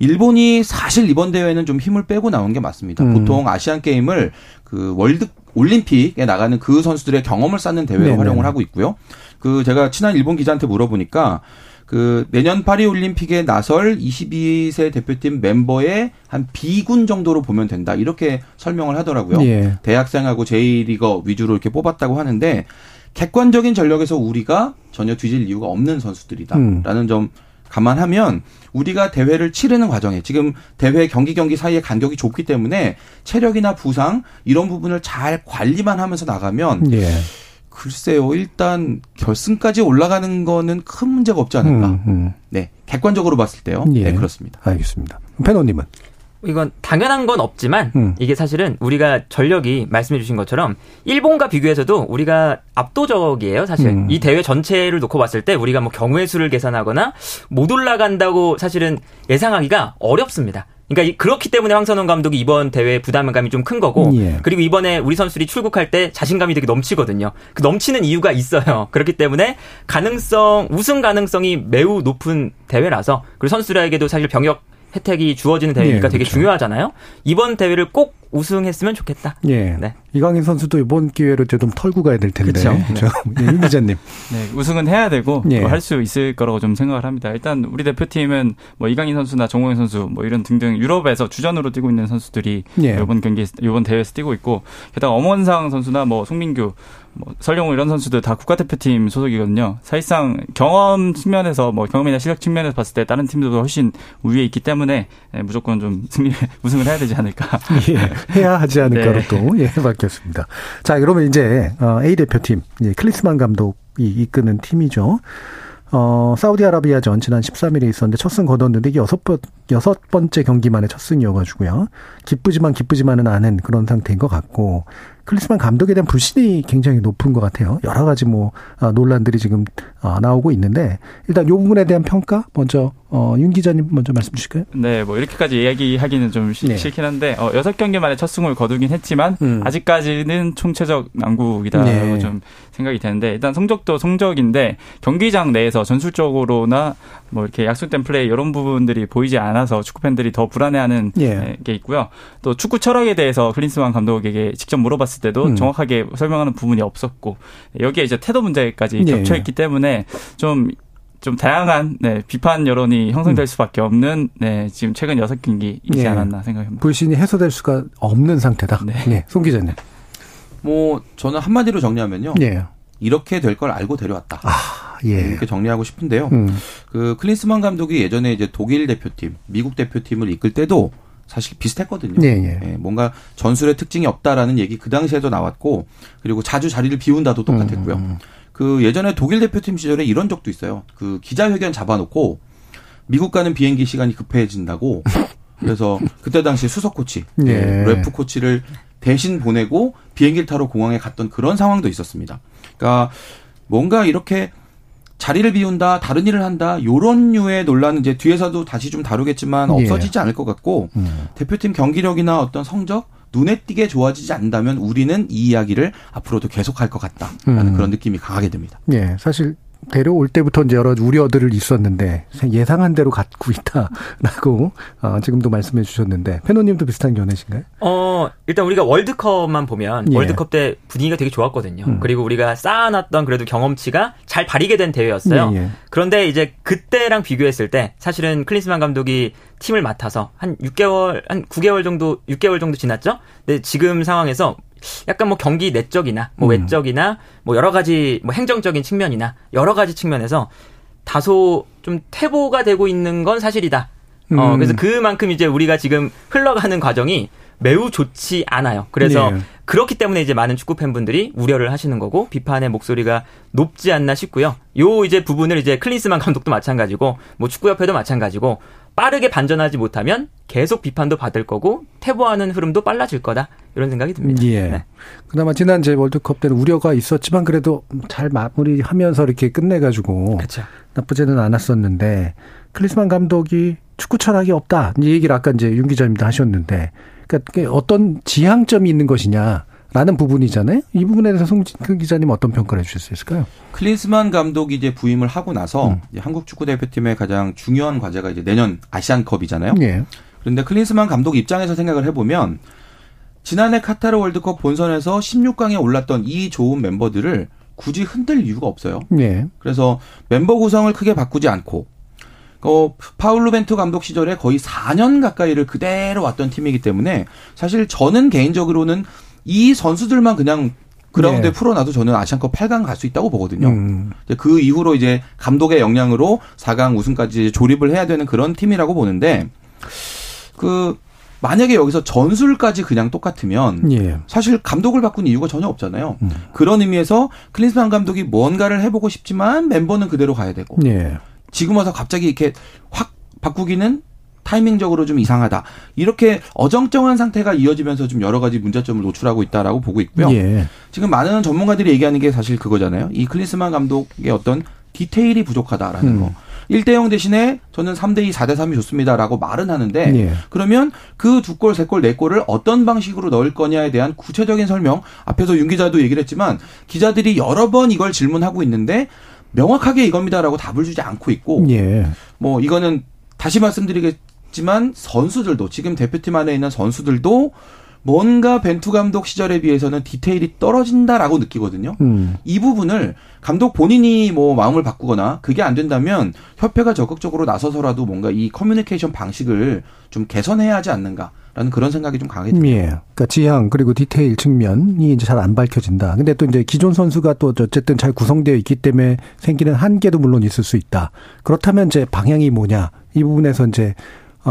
일본이 사실 이번 대회는 좀 힘을 빼고 나온 게 맞습니다. 음. 보통 아시안 게임을 그 월드 올림픽에 나가는 그 선수들의 경험을 쌓는 대회로 네네. 활용을 하고 있고요. 그 제가 친한 일본 기자한테 물어보니까 그 내년 파리 올림픽에 나설 22세 대표팀 멤버의 한 B군 정도로 보면 된다. 이렇게 설명을 하더라고요. 예. 대학생하고 제1리거 위주로 이렇게 뽑았다고 하는데 객관적인 전력에서 우리가 전혀 뒤질 이유가 없는 선수들이다라는 음. 점 감안하면 우리가 대회를 치르는 과정에 지금 대회 경기 경기 사이에 간격이 좁기 때문에 체력이나 부상 이런 부분을 잘 관리만 하면서 나가면 예. 글쎄요 일단 결승까지 올라가는 거는 큰 문제가 없지 않을까. 음, 음. 네 객관적으로 봤을 때요. 예. 네 그렇습니다. 알겠습니다. 패노님은 이건 당연한 건 없지만 음. 이게 사실은 우리가 전력이 말씀해 주신 것처럼 일본과 비교해서도 우리가 압도적이에요 사실 음. 이 대회 전체를 놓고 봤을 때 우리가 뭐 경우의 수를 계산하거나 못 올라간다고 사실은 예상하기가 어렵습니다 그러니까 그렇기 때문에 황선홍 감독이 이번 대회 부담감이 좀 큰 거고 예. 그리고 이번에 우리 선수들이 출국할 때 자신감이 되게 넘치거든요. 그 넘치는 이유가 있어요. 그렇기 때문에 가능성 우승 가능성이 매우 높은 대회라서 그리고 선수들에게도 사실 병역 혜택이 주어지는 대회니까 예, 되게 그렇죠. 중요하잖아요. 이번 대회를 꼭 우승했으면 좋겠다. 예. 네. 이강인 선수도 이번 기회로 좀 털고 가야 될 텐데. 그렇죠. 그렇죠. 네. 기자님. 네, 우승은 해야 되고 예. 할수 있을 거라고 좀 생각을 합니다. 일단 우리 대표팀은 뭐 이강인 선수나 정호영 선수 뭐 이런 등등 유럽에서 주전으로 뛰고 있는 선수들이 예. 이번 경기 이번 대회에서 뛰고 있고 게다가 엄원상 선수나 뭐 송민규 뭐 설령호 이런 선수들 다 국가대표팀 소속이거든요. 사실상 경험 측면에서 뭐 경험이나 실력 측면에서 봤을 때 다른 팀들보다 훨씬 우위에 있기 때문에 예, 무조건 좀 승리 우승을 해야 되지 않을까. 예, 해야 하지 않을까로 네. 또 예, 바뀌었습니다. 자, 그러면 이제 어, A 대표팀 이제 클리스만 감독이 이끄는 팀이죠. 어, 사우디아라비아전 지난 13일에 있었는데 첫승 거뒀는데 이게 여섯 번, 여섯 번째 경기만에 첫 승이어가지고요. 기쁘지만 기쁘지만은 않은 그런 상태인 것 같고, 클리스만 감독에 대한 불신이 굉장히 높은 것 같아요. 여러 가지 뭐 아, 논란들이 지금 아, 나오고 있는데 일단 이 부분에 대한 평가 먼저 어, 윤 기자님 먼저 말씀 주실까요? 네, 뭐 이렇게까지 이야기하기는 좀 시, 네. 싫긴 한데 어, 6경기 만에 첫 승을 거두긴 했지만 음. 아직까지는 총체적 난국이다라고 네. 좀 생각이 되는데 일단 성적도 성적인데 경기장 내에서 전술적으로나 뭐 이렇게 약속된 플레이 이런 부분들이 보이지 않아서 축구 팬들이 더 불안해하는 예. 게 있고요. 또 축구 철학에 대해서 클린스만 감독에게 직접 물어봤을 봤을 때도 음. 정확하게 설명하는 부분이 없었고 여기에 이제 태도 문제까지 예, 겹쳐 있기 예. 때문에 좀좀 다양한 네, 비판 여론이 형성될 음. 수밖에 없는 네, 지금 최근 여섯 경기이지 네. 않았나 생각합니다. 불신이 해소될 수가 없는 상태다. 네, 네. 송 기자님. 뭐 저는 한마디로 정리하면요. 네. 이렇게 될 걸 알고 데려왔다. 아, 예. 이렇게 정리하고 싶은데요. 음. 그 클린스만 감독이 예전에 이제 독일 대표팀, 미국 대표팀을 이끌 때도 사실 비슷했거든요. 예, 예. 예, 뭔가 전술의 특징이 없다라는 얘기 그 당시에도 나왔고 그리고 자주 자리를 비운다도 똑같았고요. 음. 음. 그 예전에 독일 대표팀 시절에 이런 적도 있어요. 그 기자회견 잡아놓고 미국 가는 비행기 시간이 급해진다고 그래서 그때 당시 수석 코치, 예. 래프 코치를 대신 보내고 비행기를 타러 공항에 갔던 그런 상황도 있었습니다. 그러니까 뭔가 이렇게 자리를 비운다, 다른 일을 한다, 요런 류의 논란은 이제 뒤에서도 다시 좀 다루겠지만 예. 없어지지 않을 것 같고 음. 대표팀 경기력이나 어떤 성적 눈에 띄게 좋아지지 않는다면 우리는 이 이야기를 앞으로도 계속할 것 같다라는 음. 그런 느낌이 강하게 듭니다. 예, 사실 데려올 때부터 이제 여러 우려들을 있었는데 예상한 대로 갖고 있다라고 어, 지금도 말씀해 주셨는데 페노님도 비슷한 견해신가요? 어 일단 우리가 월드컵만 보면 예. 월드컵 때 분위기가 되게 좋았거든요. 음. 그리고 우리가 쌓아놨던 그래도 경험치가 잘 발휘게 된 대회였어요. 예, 예. 그런데 이제 그때랑 비교했을 때 사실은 클린스만 감독이 팀을 맡아서 한 6개월 한 9개월 정도 6개월 정도 지났죠. 근데 지금 상황에서 약간 뭐 경기 내적이나 뭐 음. 외적이나 뭐 여러 가지 뭐 행정적인 측면이나 여러 가지 측면에서 다소 좀 퇴보가 되고 있는 건 사실이다. 어, 음. 어, 그래서 그만큼 이제 우리가 지금 흘러가는 과정이 매우 좋지 않아요. 그래서 네. 그렇기 때문에 이제 많은 축구 팬분들이 우려를 하시는 거고 비판의 목소리가 높지 않나 싶고요. 요 이제 부분을 이제 클린스만 감독도 마찬가지고 뭐 축구협회도 마찬가지고 빠르게 반전하지 못하면 계속 비판도 받을 거고 퇴보하는 흐름도 빨라질 거다 이런 생각이 듭니다. 예. 네. 그나마 지난 제 월드컵 때는 우려가 있었지만 그래도 잘 마무리하면서 이렇게 끝내가지고 그쵸. 나쁘지는 않았었는데 클리스만 감독이 축구 철학이 없다 이 얘기를 아까 이제 윤 기자님도 하셨는데 그러니까 어떤 지향점이 있는 것이냐 라는 부분이잖아요. 이 부분에 대해서 송진 기자님 어떤 평가를 해주실 수 있을까요? 클린스만 감독이 이제 부임을 하고 나서 음. 한국 축구 대표팀의 가장 중요한 과제가 이제 내년 아시안컵이잖아요. 예. 그런데 클린스만 감독 입장에서 생각을 해보면 지난해 카타르 월드컵 본선에서 16강에 올랐던 이 좋은 멤버들을 굳이 흔들 이유가 없어요. 예. 그래서 멤버 구성을 크게 바꾸지 않고 어, 파울루 벤투 감독 시절에 거의 4년 가까이를 그대로 왔던 팀이기 때문에 사실 저는 개인적으로는 이 선수들만 그냥 그라운드에 네. 풀어놔도 저는 아시안컵 8강 갈 수 있다고 보거든요. 음. 그 이후로 이제 감독의 역량으로 4강 우승까지 조립을 해야 되는 그런 팀이라고 보는데 그 만약에 여기서 전술까지 그냥 똑같으면 예. 사실 감독을 바꾼 이유가 전혀 없잖아요. 음. 그런 의미에서 클린스만 감독이 뭔가를 해보고 싶지만 멤버는 그대로 가야 되고 예. 지금 와서 갑자기 이렇게 확 바꾸기는 타이밍적으로 좀 이상하다. 이렇게 어정쩡한 상태가 이어지면서 좀 여러 가지 문제점을 노출하고 있다라고 보고 있고요. 예. 지금 많은 전문가들이 얘기하는 게 사실 그거잖아요. 이 클린스만 감독의 어떤 디테일이 부족하다라는 음. 거. 1대 0 대신에 저는 3대 2, 4대 3이 좋습니다라고 말은 하는데 예. 그러면 그 두 골, 세 골, 네 골을 어떤 방식으로 넣을 거냐에 대한 구체적인 설명 앞에서 윤 기자도 얘기를 했지만 기자들이 여러 번 이걸 질문하고 있는데 명확하게 이겁니다라고 답을 주지 않고 있고 예. 뭐 이거는 다시 말씀드리겠 지만 선수들도 지금 대표팀 안에 있는 선수들도 뭔가 벤투 감독 시절에 비해서는 디테일이 떨어진다라고 느끼거든요. 음. 이 부분을 감독 본인이 뭐 마음을 바꾸거나 그게 안 된다면 협회가 적극적으로 나서서라도 뭔가 이 커뮤니케이션 방식을 좀 개선해야 하지 않는가. 라는 그런 생각이 좀 강하게 듭니다. 예. 그러니까 지향 그리고 디테일 측면이 이제 잘 안 밝혀진다. 근데 또 이제 기존 선수가 또 어쨌든 잘 구성되어 있기 때문에 생기는 한계도 물론 있을 수 있다. 그렇다면 이제 방향이 뭐냐 이 부분에서 이제 어,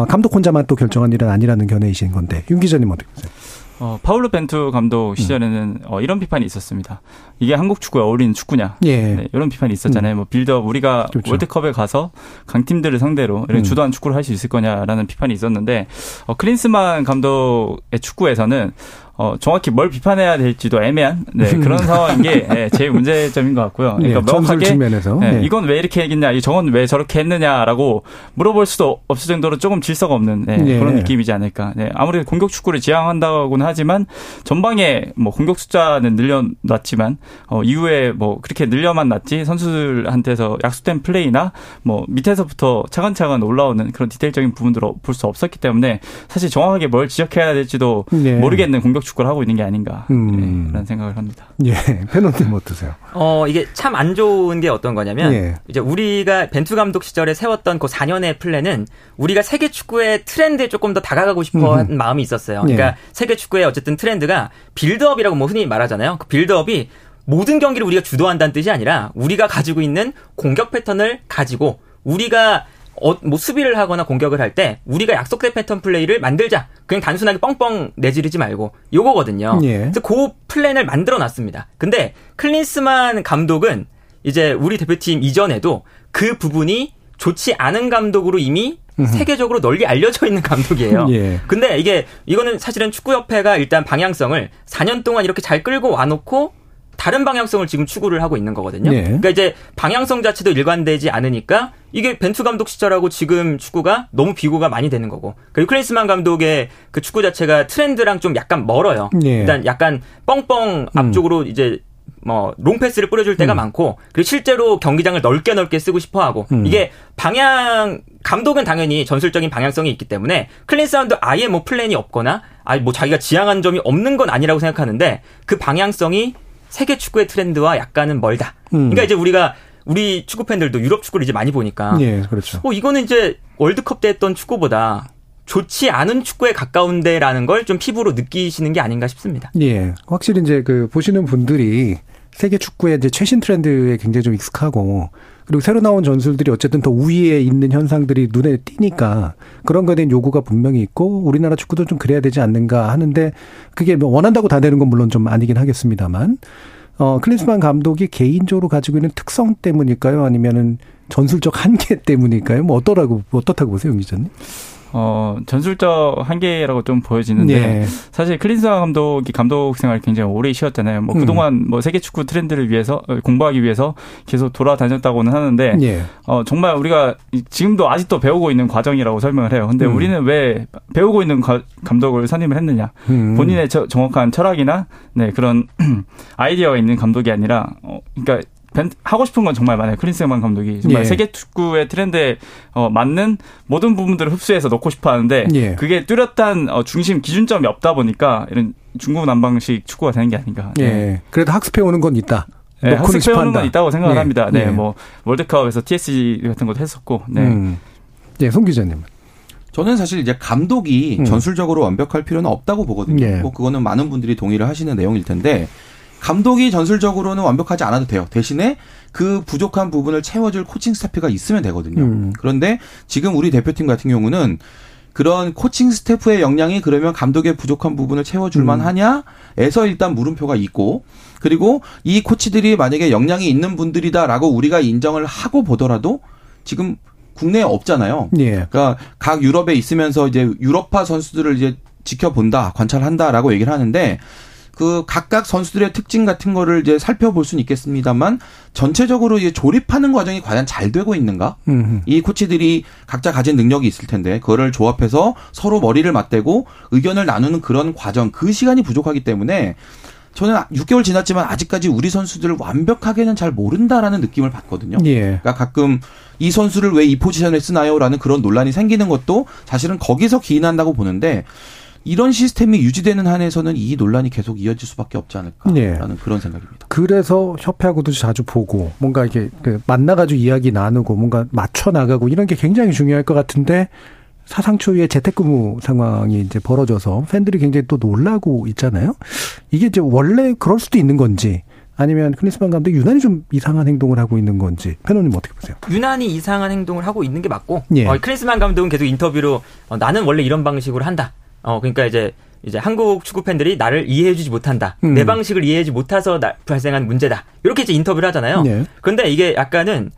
감독 혼자만 또 결정한 일은 아니라는 견해이신 건데 윤 기자님 어떻게 보세요? 어, 파울루 벤투 감독 시절에는 음. 어, 이런 비판이 있었습니다. 이게 한국 축구에 어울리는 축구냐? 예. 네, 이런 비판이 있었잖아요. 음. 뭐 빌드업 우리가 그렇죠. 월드컵에 가서 강팀들을 상대로 이런 음. 주도한 축구를 할 수 있을 거냐라는 비판이 있었는데 어, 클린스만 감독의 축구에서는 어, 정확히 뭘 비판해야 될지도 애매한 네, 그런 상황인 게 네, 제일 문제점인 것 같고요. 그러니까 네, 명확하게 측면에서. 네, 네. 이건 왜 이렇게 했겠냐, 저건 왜 저렇게 했느냐라고 물어볼 수도 없을 정도로 조금 질서가 없는 네, 네. 그런 느낌이지 않을까. 네, 아무리 공격 축구를 지향한다고는 하지만 전방에 뭐 공격 숫자는 늘려놨지만 어, 이후에 뭐 그렇게 늘려만 놨지 선수들한테서 약속된 플레이나 뭐 밑에서부터 차근차근 올라오는 그런 디테일적인 부분들을 볼 수 없었기 때문에 사실 정확하게 뭘 지적해야 될지도 네. 모르겠는 공격 축구를 하고 있는 게 아닌가 음. 네, 그런 생각을 합니다. 예, 팬원님 어떠세요? 어 이게 참 안 좋은 게 어떤 거냐면 예. 이제 우리가 벤투 감독 시절에 세웠던 그 4년의 플랜은 우리가 세계 축구의 트렌드에 조금 더 다가가고 싶어한 음. 마음이 있었어요. 그러니까 예. 세계 축구의 어쨌든 트렌드가 빌드업이라고 뭐 흔히 말하잖아요. 그 빌드업이 모든 경기를 우리가 주도한다는 뜻이 아니라 우리가 가지고 있는 공격 패턴을 가지고 우리가 어, 뭐 수비를 하거나 공격을 할 때 우리가 약속된 패턴 플레이를 만들자. 그냥 단순하게 뻥뻥 내지르지 말고 요거거든요. 예. 그래서 그 플랜을 만들어 놨습니다. 근데 클린스만 감독은 이제 우리 대표팀 이전에도 그 부분이 좋지 않은 감독으로 이미 세계적으로 널리 알려져 있는 감독이에요. 예. 근데 이게 이거는 사실은 축구협회가 일단 방향성을 4년 동안 이렇게 잘 끌고 와놓고 다른 방향성을 지금 추구를 하고 있는 거거든요. 네. 그러니까 이제 방향성 자체도 일관되지 않으니까 이게 벤투 감독 시절하고 지금 축구가 너무 비교가 많이 되는 거고. 그리고 클린스만 감독의 그 축구 자체가 트렌드랑 좀 약간 멀어요. 네. 일단 약간 뻥뻥 음. 앞쪽으로 음. 이제 뭐 롱패스를 뿌려줄 때가 음. 많고 그리고 실제로 경기장을 넓게 넓게 쓰고 싶어하고 음. 이게 방향 감독은 당연히 전술적인 방향성이 있기 때문에 클린스만도 아예 뭐 플랜이 없거나 아예 뭐 자기가 지향한 점이 없는 건 아니라고 생각하는데 그 방향성이 세계 축구의 트렌드와 약간은 멀다. 음. 그러니까 이제 우리가 우리 축구 팬들도 유럽 축구를 이제 많이 보니까 예, 그렇죠. 어 이거는 이제 월드컵 때 했던 축구보다 좋지 않은 축구에 가까운데라는 걸 좀 피부로 느끼시는 게 아닌가 싶습니다. 예. 확실히 이제 그 보시는 분들이 세계 축구의 이제 최신 트렌드에 굉장히 좀 익숙하고 그리고 새로 나온 전술들이 어쨌든 더 우위에 있는 현상들이 눈에 띄니까 그런 거에 대한 요구가 분명히 있고 우리나라 축구도 좀 그래야 되지 않는가 하는데 그게 뭐 원한다고 다 되는 건 물론 좀 아니긴 하겠습니다만 어 클린스만 감독이 개인적으로 가지고 있는 특성 때문일까요? 아니면은 전술적 한계 때문일까요? 뭐 어떠라고 어떻다고 보세요, 윤 기자님? 어, 전술적 한계라고 좀 보여지는데 네. 사실 클린스만 감독이 감독 생활 굉장히 오래 쉬었잖아요. 뭐 음. 그동안 뭐 세계 축구 트렌드를 위해서 어, 공부하기 위해서 계속 돌아다녔다고는 하는데 네. 어, 정말 우리가 지금도 아직도 배우고 있는 과정이라고 설명을 해요. 근데 음. 우리는 왜 배우고 있는 감독을 선임을 했느냐? 음. 본인의 정확한 철학이나 네, 그런 아이디어가 있는 감독이 아니라 어, 그러니까 하고 싶은 건 정말 많아요. 클린스만 감독이 정말 예. 세계 축구의 트렌드에 어, 맞는 모든 부분들을 흡수해서 넣고 싶어 하는데 예. 그게 뚜렷한 어, 중심 기준점이 없다 보니까 이런 중국 난방식 축구가 되는 게 아닌가. 네. 예. 그래도 학습해 오는 건 있다. 네, 학습해 오는 건 있다고 생각을 예. 합니다. 네, 예. 뭐 월드컵에서 TSG 같은 것도 했었고. 네. 음. 예, 송 기자님. 저는 사실 이제 감독이 음. 전술적으로 완벽할 필요는 없다고 보거든요. 예. 뭐 그거는 많은 분들이 동의를 하시는 내용일 텐데 감독이 전술적으로는 완벽하지 않아도 돼요. 대신에 그 부족한 부분을 채워줄 코칭 스태프가 있으면 되거든요. 음. 그런데 지금 우리 대표팀 같은 경우는 그런 코칭 스태프의 역량이 그러면 감독의 부족한 부분을 채워줄만 음. 하냐에서 일단 물음표가 있고 그리고 이 코치들이 만약에 역량이 있는 분들이다라고 우리가 인정을 하고 보더라도 지금 국내에 없잖아요. 예. 그러니까 각 유럽에 있으면서 이제 유럽파 선수들을 이제 지켜본다, 관찰한다라고 얘기를 하는데 그 각각 선수들의 특징 같은 거를 이제 살펴볼 수는 있겠습니다만 전체적으로 이제 조립하는 과정이 과연 잘 되고 있는가? 음흠. 이 코치들이 각자 가진 능력이 있을 텐데 그거를 조합해서 서로 머리를 맞대고 의견을 나누는 그런 과정 그 시간이 부족하기 때문에 저는 6개월 지났지만 아직까지 우리 선수들을 완벽하게는 잘 모른다라는 느낌을 받거든요. 예. 그러니까 가끔 이 선수를 왜 이 포지션에 쓰나요라는 그런 논란이 생기는 것도 사실은 거기서 기인한다고 보는데 이런 시스템이 유지되는 한에서는 이 논란이 계속 이어질 수밖에 없지 않을까라는 네. 그런 생각입니다. 그래서 협회하고도 자주 보고 뭔가 이렇게 그 만나가지고 이야기 나누고 뭔가 맞춰 나가고 이런 게 굉장히 중요할 것 같은데 사상 초유의 재택근무 상황이 이제 벌어져서 팬들이 굉장히 또 놀라고 있잖아요. 이게 이제 원래 그럴 수도 있는 건지 아니면 클린스만 감독이 유난히 좀 이상한 행동을 하고 있는 건지 패너님 어떻게 보세요? 유난히 이상한 행동을 하고 있는 게 맞고 예. 어, 클린스만 감독은 계속 인터뷰로 어, 나는 원래 이런 방식으로 한다. 어 그러니까 이제 이제 한국 축구 팬들이 나를 이해해주지 못한다. 음. 내 방식을 이해하지 못해서 나, 발생한 문제다. 이렇게 이제 인터뷰를 하잖아요. 네. 그런데 이게 약간은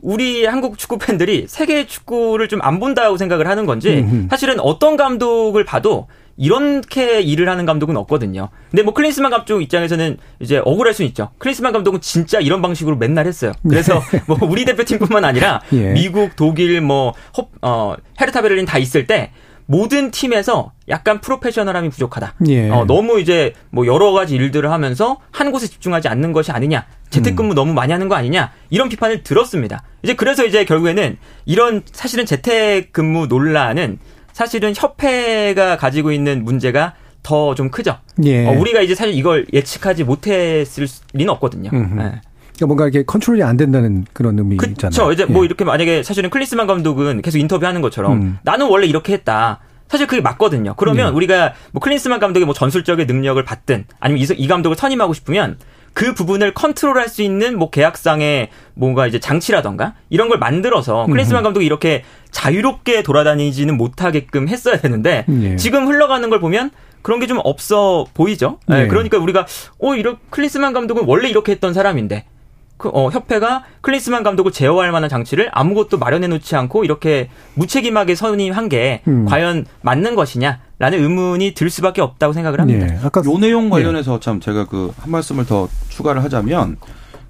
우리 한국 축구 팬들이 세계 축구를 좀 안 본다고 생각을 하는 건지 음흠. 사실은 어떤 감독을 봐도 이렇게 일을 하는 감독은 없거든요. 근데 뭐 클린스만 감독 입장에서는 이제 억울할 수는 있죠. 클린스만 감독은 진짜 이런 방식으로 맨날 했어요. 그래서 네. 뭐 우리 대표팀뿐만 아니라 예. 미국, 독일, 뭐 어, 헤르타 베를린 다 있을 때 모든 팀에서 약간 프로페셔널함이 부족하다. 예. 어, 너무 이제 뭐 여러 가지 일들을 하면서 한 곳에 집중하지 않는 것이 아니냐. 재택근무 음. 너무 많이 하는 거 아니냐. 이런 비판을 들었습니다. 이제 그래서 이제 결국에는 이런 사실은 재택근무 논란은 사실은 협회가 가지고 있는 문제가 더 좀 크죠. 예. 어, 우리가 이제 사실 이걸 예측하지 못했을 리는 없거든요. 네. 그러니까 뭔가 이렇게 컨트롤이 안 된다는 그런 의미잖아요. 그렇죠. 이제 뭐 예. 뭐 이렇게 만약에 사실은 클리스만 감독은 계속 인터뷰하는 것처럼 음. 나는 원래 이렇게 했다. 사실 그게 맞거든요. 그러면 네. 우리가 뭐 클린스만 감독의 뭐 전술적인 능력을 받든 아니면 이, 이 감독을 선임하고 싶으면 그 부분을 컨트롤할 수 있는 뭐 계약상의 뭔가 이제 장치라던가 이런 걸 만들어서 클린스만 감독이 이렇게 자유롭게 돌아다니지는 못하게끔 했어야 되는데 네. 지금 흘러가는 걸 보면 그런 게 좀 없어 보이죠. 네. 네. 그러니까 우리가 어 이런 클린스만 감독은 원래 이렇게 했던 사람인데 그, 어, 협회가 클린스만 감독을 제어할 만한 장치를 아무것도 마련해 놓지 않고 이렇게 무책임하게 선임한 게 음. 과연 맞는 것이냐? 라는 의문이 들 수밖에 없다고 생각을 합니다. 네. 아까 요 내용 관련해서 네. 참 제가 그 한 말씀을 더 추가를 하자면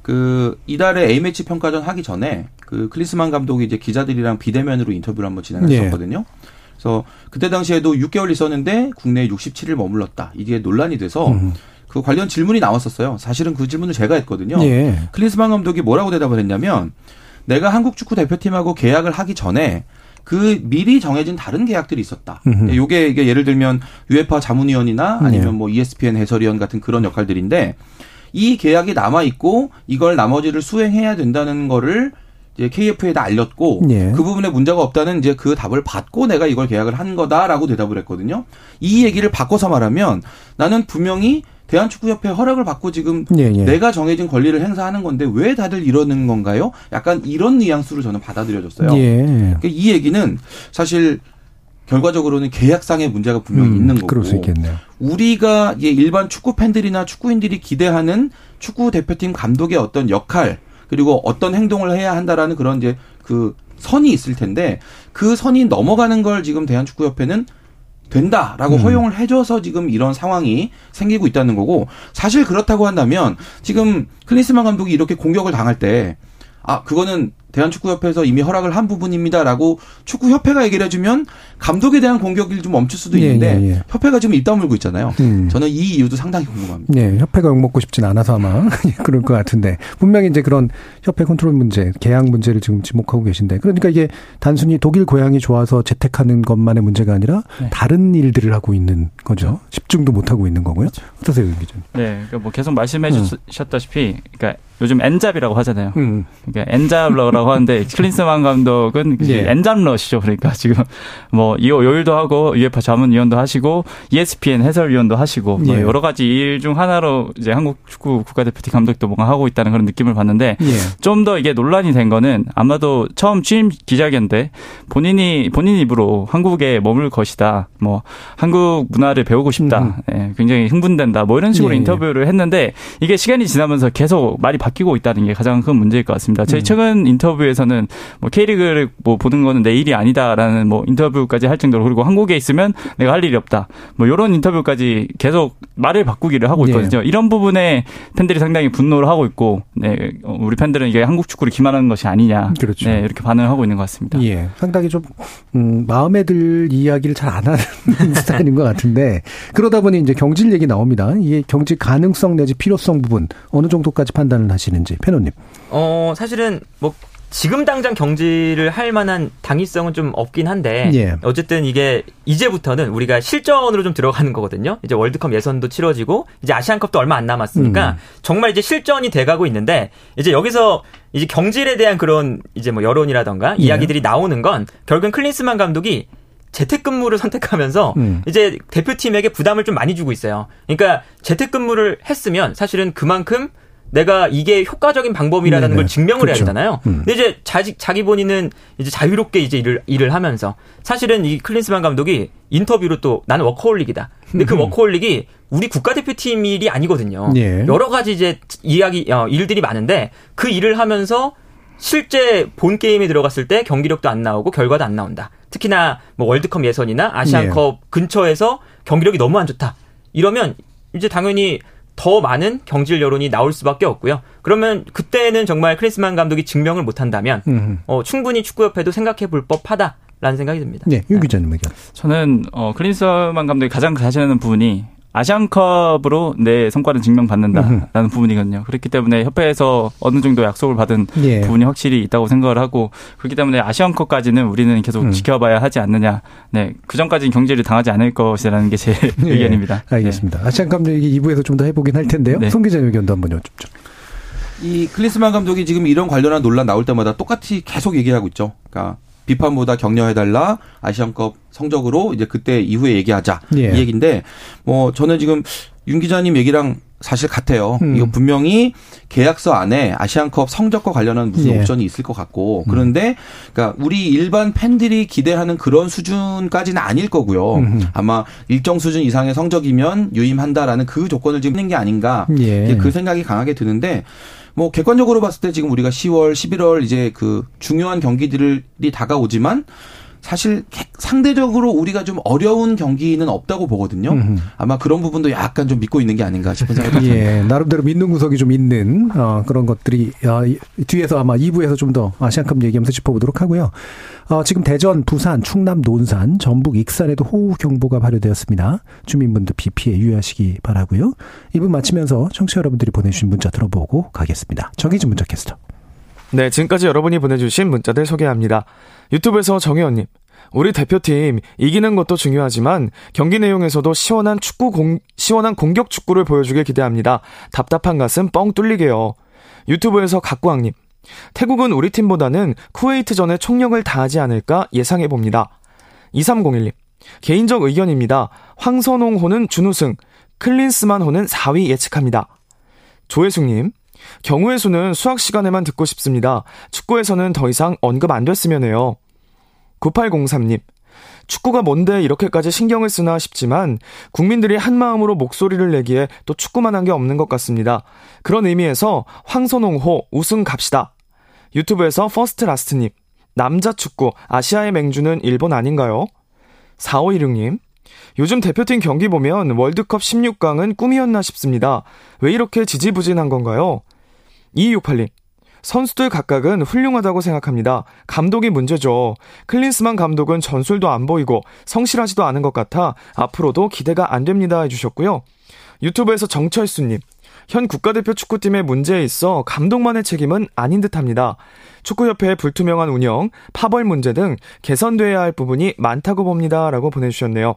그 이달에 A매치 평가전 하기 전에 그 클린스만 감독이 이제 기자들이랑 비대면으로 인터뷰를 한번 진행했었거든요. 네. 그래서 그때 당시에도 6개월 있었는데 국내에 67일 머물렀다. 이게 논란이 돼서 음. 그 관련 질문이 나왔었어요. 사실은 그 질문을 제가 했거든요. 예. 클린스만 감독이 뭐라고 대답을 했냐면 내가 한국 축구 대표팀하고 계약을 하기 전에 그 미리 정해진 다른 계약들이 있었다. 음흠. 요게 이게 예를 들면 유에파 자문위원이나 아니면 예. 뭐 ESPN 해설위원 같은 그런 역할들인데 이 계약이 남아 있고 이걸 나머지를 수행해야 된다는 거를 이제 KF에다 알렸고 예. 그 부분에 문제가 없다는 이제 그 답을 받고 내가 이걸 계약을 한 거다라고 대답을 했거든요. 이 얘기를 바꿔서 말하면 나는 분명히 대한축구협회 허락을 받고 지금 예, 예. 내가 정해진 권리를 행사하는 건데 왜 다들 이러는 건가요? 약간 이런 뉘앙스로 저는 받아들여졌어요. 예. 그러니까 이 얘기는 사실 결과적으로는 계약상의 문제가 분명히 음, 있는 거고. 그럴 수 있겠네요. 우리가 일반 축구 팬들이나 축구인들이 기대하는 축구 대표팀 감독의 어떤 역할 그리고 어떤 행동을 해야 한다라는 그런 이제 그 선이 있을 텐데 그 선이 넘어가는 걸 지금 대한축구협회는 된다라고 음. 허용을 해줘서 지금 이런 상황이 생기고 있다는 거고 사실 그렇다고 한다면 지금 클린스만 감독이 이렇게 공격을 당할 때 아, 그거는 대한축구협회에서 이미 허락을 한 부분입니다라고 축구협회가 얘기를 해주면 감독에 대한 공격을 좀 멈출 수도 예, 있는데 예, 예, 예. 협회가 지금 입 다물고 있잖아요. 음. 저는 이 이유도 상당히 궁금합니다. 네, 협회가 욕먹고 싶진 않아서 아마 그럴 것 같은데 분명히 이제 그런 협회 컨트롤 문제, 계약 문제를 지금 지목하고 계신데 그러니까 이게 단순히 독일 고향이 좋아서 재택하는 것만의 문제가 아니라 네. 다른 일들을 하고 있는 거죠. 집중도 못 하고 있는 거고요. 그렇죠. 어떠세요, 기자 네, 그러니까 뭐 계속 말씀해 음. 주셨다시피, 그러니까 요즘 N잡이라고 하잖아요. 음. 그러니까 N잡러라고 하는데 클린스만 감독은 예. N잡러시죠. 그러니까 지금 뭐 요일도 하고 UEFA 자문위원도 하시고 ESPN 해설위원도 하시고 뭐 예. 뭐 여러 가지 일 중 하나로 이제 한국 축구 국가대표팀 감독도 뭔가 하고 있다는 그런 느낌을 받는데 예. 좀더 이게 논란이 된 거는 아마도 처음 취임 기자회견 때 본인이 본인 입으로 한국에 머물 것이다. 뭐 한국 문화를 배우고 싶다. 음. 굉장히 흥분된다. 뭐 이런 식으로 예. 인터뷰를 했는데 이게 시간이 지나면서 계속 말이 바뀌고 있다는 게 가장 큰 문제일 것 같습니다. 저희 음. 최근 인터뷰 에서는 뭐 K리그를 뭐 보는 거는 내 일이 아니다라는 뭐 인터뷰까지 할 정도로 그리고 한국에 있으면 내가 할 일이 없다. 뭐 이런 인터뷰까지 계속 말을 바꾸기를 하고 예. 있거든요. 네. 이런 부분에 팬들이 상당히 분노를 하고 있고 네, 우리 팬들은 이게 한국 축구를 기만하는 것이 아니냐. 그렇죠. 네, 이렇게 반응을 하고 있는 것 같습니다. 예. 상당히 좀 음, 마음에 들 이야기를 잘 안 하는 스타일인 것 같은데 그러다 보니 이제 경질 얘기 나옵니다. 이게 경질 가능성 내지 필요성 부분 어느 정도까지 판단을 하시는지 패노님. 어 사실은 뭐 지금 당장 경질을 할 만한 당위성은 좀 없긴 한데 예. 어쨌든 이게 이제부터는 우리가 실전으로 좀 들어가는 거거든요. 이제 월드컵 예선도 치러지고 이제 아시안컵도 얼마 안 남았으니까 음. 정말 이제 실전이 돼가고 있는데 이제 여기서 이제 경질에 대한 그런 이제 뭐 여론이라던가 예. 이야기들이 나오는 건 결국은 클린스만 감독이 재택근무를 선택하면서 음. 이제 대표팀에게 부담을 좀 많이 주고 있어요. 그러니까 재택근무를 했으면 사실은 그만큼 내가 이게 효과적인 방법이라는 네네. 걸 증명을 그렇죠. 해야 되잖아요. 음. 근데 이제 자기 자기 본인은 이제 자유롭게 이제 일을 일을 하면서 사실은 이 클린스만 감독이 인터뷰로 또 나는 워커홀릭이다. 근데 그 음. 워커홀릭이 우리 국가대표팀 일이 아니거든요. 예. 여러 가지 이제 이야기 어, 일들이 많은데 그 일을 하면서 실제 본 게임에 들어갔을 때 경기력도 안 나오고 결과도 안 나온다. 특히나 뭐 월드컵 예선이나 아시안컵 예. 근처에서 경기력이 너무 안 좋다. 이러면 이제 당연히 더 많은 경질 여론이 나올 수밖에 없고요. 그러면 그때는 정말 크리스만 감독이 증명을 못한다면 어, 충분히 축구협회도 생각해 볼 법하다. 라는 생각이 듭니다. 네, 유 기자님 의견. 저는 어 클린스만 감독이 가장 가시는 부분이 아시안컵으로 내 성과를 증명받는다라는 음. 부분이거든요. 그렇기 때문에 협회에서 어느 정도 약속을 받은 예. 부분이 확실히 있다고 생각을 하고 그렇기 때문에 아시안컵까지는 우리는 계속 음. 지켜봐야 하지 않느냐. 네, 그 전까지는 경제를 당하지 않을 것이라는 게제 예. 의견입니다. 알겠습니다. 네. 아시안컵 얘기 2부에서 좀 더 해보긴 할 텐데요. 네. 송 기자님 의견도 한번 여쭙죠. 이 클린스만 감독이 지금 이런 관련한 논란 나올 때마다 똑같이 계속 얘기하고 있죠. 그러니까 비판보다 격려해달라 아시안컵 성적으로 이제 그때 이후에 얘기하자 예. 이 얘기인데 뭐 저는 지금 윤 기자님 얘기랑 사실 같아요. 음. 이거 분명히 계약서 안에 아시안컵 성적과 관련한 무슨 예. 옵션이 있을 것 같고 음. 그런데 그러니까 우리 일반 팬들이 기대하는 그런 수준까지는 아닐 거고요. 음. 아마 일정 수준 이상의 성적이면 유임한다라는 그 조건을 지금 있는 게 아닌가 예. 그 생각이 강하게 드는데 뭐 객관적으로 봤을 때 지금 우리가 10월, 11월 이제 그 중요한 경기들이 다가오지만 사실 상대적으로 우리가 좀 어려운 경기는 없다고 보거든요. 음흠. 아마 그런 부분도 약간 좀 믿고 있는 게 아닌가 싶은 생각이 듭니다. 예, 나름대로 믿는 구석이 좀 있는 어, 그런 것들이 어, 뒤에서 아마 2부에서 좀 더 아시안컵 얘기하면서 짚어보도록 하고요. 어, 지금 대전, 부산, 충남, 논산, 전북, 익산에도 호우 경보가 발효되었습니다. 주민분들 비 피해 유의하시기 바라고요. 2부 마치면서 청취자 여러분들이 보내주신 문자 들어보고 가겠습니다. 정희진 문자 캐스터. 네, 지금까지 여러분이 보내주신 문자들 소개합니다. 유튜브에서 정혜원님. 우리 대표팀 이기는 것도 중요하지만 경기 내용에서도 시원한 축구 공, 시원한 공격 축구를 보여주길 기대합니다. 답답한 가슴 뻥 뚫리게요. 유튜브에서 각구왕님. 태국은 우리 팀보다는 쿠웨이트전에 총력을 다하지 않을까 예상해 봅니다. 2301님. 개인적 의견입니다. 황선홍 호는 준우승, 클린스만 호는 4위 예측합니다. 조혜숙님. 경우의 수는 수학 시간에만 듣고 싶습니다. 축구에서는 더 이상 언급 안 됐으면 해요. 9803님. 축구가 뭔데 이렇게까지 신경을 쓰나 싶지만 국민들이 한 마음으로 목소리를 내기에 또 축구만 한 게 없는 것 같습니다. 그런 의미에서 황선홍호 우승 갑시다. 유튜브에서 First Last님. 남자 축구 아시아의 맹주는 일본 아닌가요? 4516님. 요즘 대표팀 경기 보면 월드컵 16강은 꿈이었나 싶습니다. 왜 이렇게 지지부진한 건가요? 2268님. 선수들 각각은 훌륭하다고 생각합니다. 감독이 문제죠. 클린스만 감독은 전술도 안 보이고 성실하지도 않은 것 같아 앞으로도 기대가 안 됩니다 해주셨고요. 유튜브에서 정철수님. 현 국가대표 축구팀의 문제에 있어 감독만의 책임은 아닌 듯합니다. 축구협회의 불투명한 운영, 파벌 문제 등 개선돼야 할 부분이 많다고 봅니다. 라고 보내주셨네요.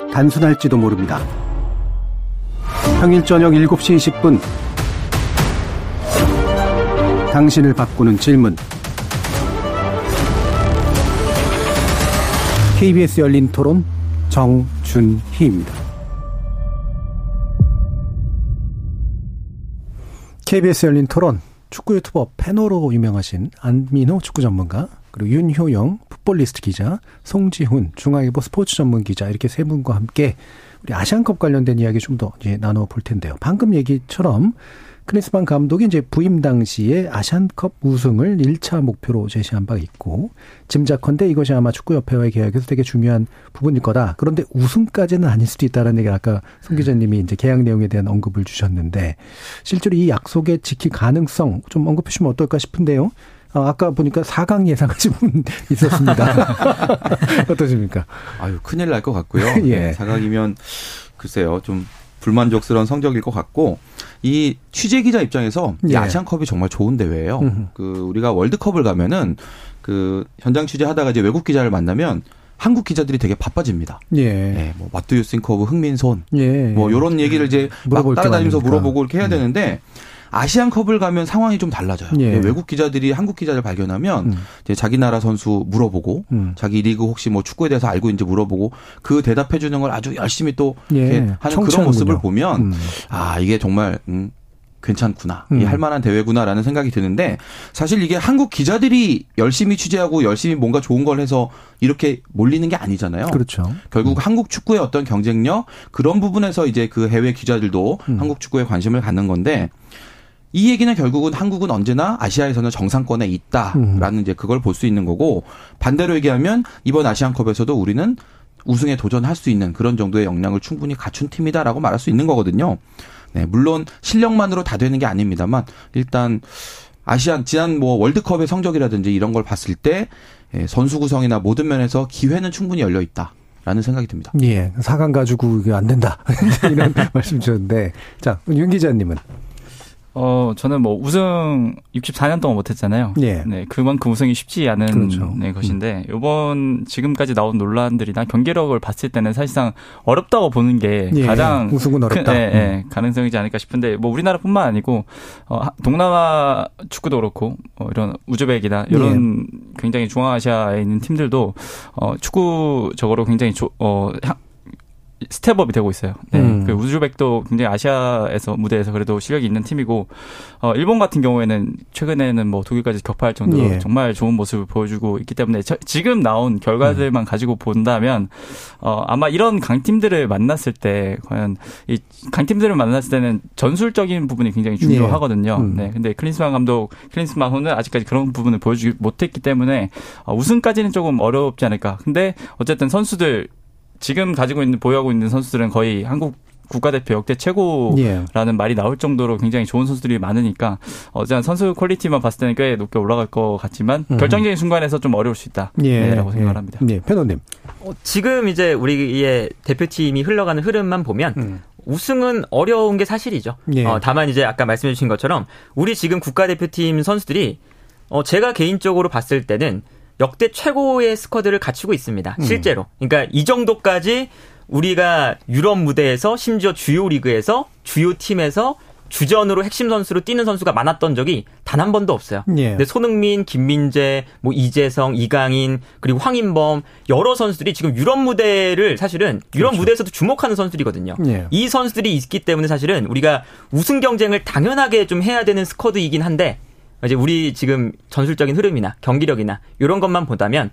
단순할지도 모릅니다. 평일 저녁 7시 20분 당신을 바꾸는 질문 KBS 열린 토론 정준희입니다. KBS 열린 토론 축구 유튜버 페노로 유명하신 안민호 축구 전문가 그리고 윤효영 풋볼리스트 기자, 송지훈 중앙일보 스포츠 전문 기자 이렇게 세 분과 함께 우리 아시안컵 관련된 이야기 좀 더 이제 나눠 볼 텐데요. 방금 얘기처럼 크리스만 감독이 이제 부임 당시에 아시안컵 우승을 1차 목표로 제시한 바가 있고 짐작컨대 이것이 아마 축구협회와의 계약에서 되게 중요한 부분일 거다. 그런데 우승까지는 아닐 수도 있다라는 얘기를 아까 송 기자님이 이제 계약 내용에 대한 언급을 주셨는데 실제로 이 약속에 지킬 가능성 좀 언급해 주시면 어떨까 싶은데요. 어, 아까 보니까 4강 예상하신 분 있었습니다. 어떠십니까? 아유, 큰일 날 것 같고요. 예. 4강이면 글쎄요, 좀 불만족스러운 성적일 것 같고 이 취재 기자 입장에서 예. 이 아시안컵이 정말 좋은 대회예요. 음흠. 그 우리가 월드컵을 가면은 그 현장 취재하다가 이제 외국 기자를 만나면 한국 기자들이 되게 바빠집니다. 예. 예뭐 you think of 흥민손. 예. 뭐 요런 얘기를 이제 막 따라다니면서 물어보고 이렇게 해야 음. 되는데 아시안컵을 가면 상황이 좀 달라져요. 예. 외국 기자들이 한국 기자를 발견하면 음. 자기 나라 선수 물어보고 음. 자기 리그 혹시 뭐 축구에 대해서 알고 있는지 물어보고 그 대답해 주는 걸 아주 열심히 또 예. 하는. 그런 모습을 보면 음. 아 이게 정말 음, 괜찮구나. 음. 할 만한 대회구나라는 생각이 드는데 사실 이게 한국 기자들이 열심히 취재하고 열심히 뭔가 좋은 걸 해서 이렇게 몰리는 게 아니잖아요. 그렇죠. 결국 음. 한국 축구의 어떤 경쟁력 그런 부분에서 이제 그 해외 기자들도 음. 한국 축구에 관심을 갖는 건데 이 얘기는 결국은 한국은 언제나 아시아에서는 정상권에 있다라는 음. 이제 그걸 볼 수 있는 거고 반대로 얘기하면 이번 아시안컵에서도 우리는 우승에 도전할 수 있는 그런 정도의 역량을 충분히 갖춘 팀이다라고 말할 수 있는 거거든요. 네, 물론 실력만으로 다 되는 게 아닙니다만 일단 아시안 지난 뭐 월드컵의 성적이라든지 이런 걸 봤을 때 예, 선수 구성이나 모든 면에서 기회는 충분히 열려 있다. 라는 생각이 듭니다. 예. 4강 가지고 이게 안 된다. 이런 말씀 주셨는데. 자, 윤 기자님은. 어, 저는 뭐 우승 64년 동안 못했잖아요. 예. 네, 그만큼 우승이 쉽지 않은 그렇죠. 네, 것인데 음. 이번 지금까지 나온 논란들이나 경기력을 봤을 때는 사실상 어렵다고 보는 게 예. 가장 우승은 어렵다. 큰, 네, 네, 가능성이지 않을까 싶은데 뭐 우리나라뿐만 아니고 어, 동남아 축구도 그렇고 어, 이런 우즈벡이나 이런 예. 굉장히 중앙아시아에 있는 팀들도 어, 축구적으로 굉장히 조, 어, 스텝업이 되고 있어요. 네. 음. 그 우즈벡도 굉장히 아시아에서 무대에서 그래도 실력이 있는 팀이고 어 일본 같은 경우에는 최근에는 뭐 독일까지 격파할 정도로 예. 정말 좋은 모습을 보여주고 있기 때문에 저, 지금 나온 결과들만 음. 가지고 본다면 어 아마 이런 강팀들을 만났을 때 과연 이 강팀들을 만났을 때는 전술적인 부분이 굉장히 중요하거든요. 예. 음. 네. 근데 클린스만 감독 클린스만 호는 아직까지 그런 부분을 보여주지 못했기 때문에 어, 우승까지는 조금 어렵지 않을까. 근데 어쨌든 선수들 지금 가지고 있는 보유하고 있는 선수들은 거의 한국 국가대표 역대 최고라는 예. 말이 나올 정도로 굉장히 좋은 선수들이 많으니까 어제 선수 퀄리티만 봤을 때는 꽤 높게 올라갈 것 같지만 음. 결정적인 순간에서 좀 어려울 수 있다라고 예. 네, 생각합니다. 예. 편호님. 어, 지금 이제 우리의 대표팀이 흘러가는 흐름만 보면 음. 우승은 어려운 게 사실이죠. 예. 어, 다만 이제 아까 말씀해 주신 것처럼 우리 지금 국가대표팀 선수들이 어, 제가 개인적으로 봤을 때는 역대 최고의 스쿼드를 갖추고 있습니다. 음. 실제로. 그러니까 이 정도까지 우리가 유럽 무대에서 심지어 주요 리그에서 주요 팀에서 주전으로 핵심 선수로 뛰는 선수가 많았던 적이 단 한 번도 없어요. 예. 근데 손흥민, 김민재, 뭐 이재성, 이강인 그리고 황인범 여러 선수들이 지금 유럽 무대를 사실은 유럽 그렇죠. 무대에서도 주목하는 선수들이거든요. 예. 이 선수들이 있기 때문에 사실은 우리가 우승 경쟁을 당연하게 좀 해야 되는 스쿼드이긴 한데 이제 우리 지금 전술적인 흐름이나 경기력이나 이런 것만 보다면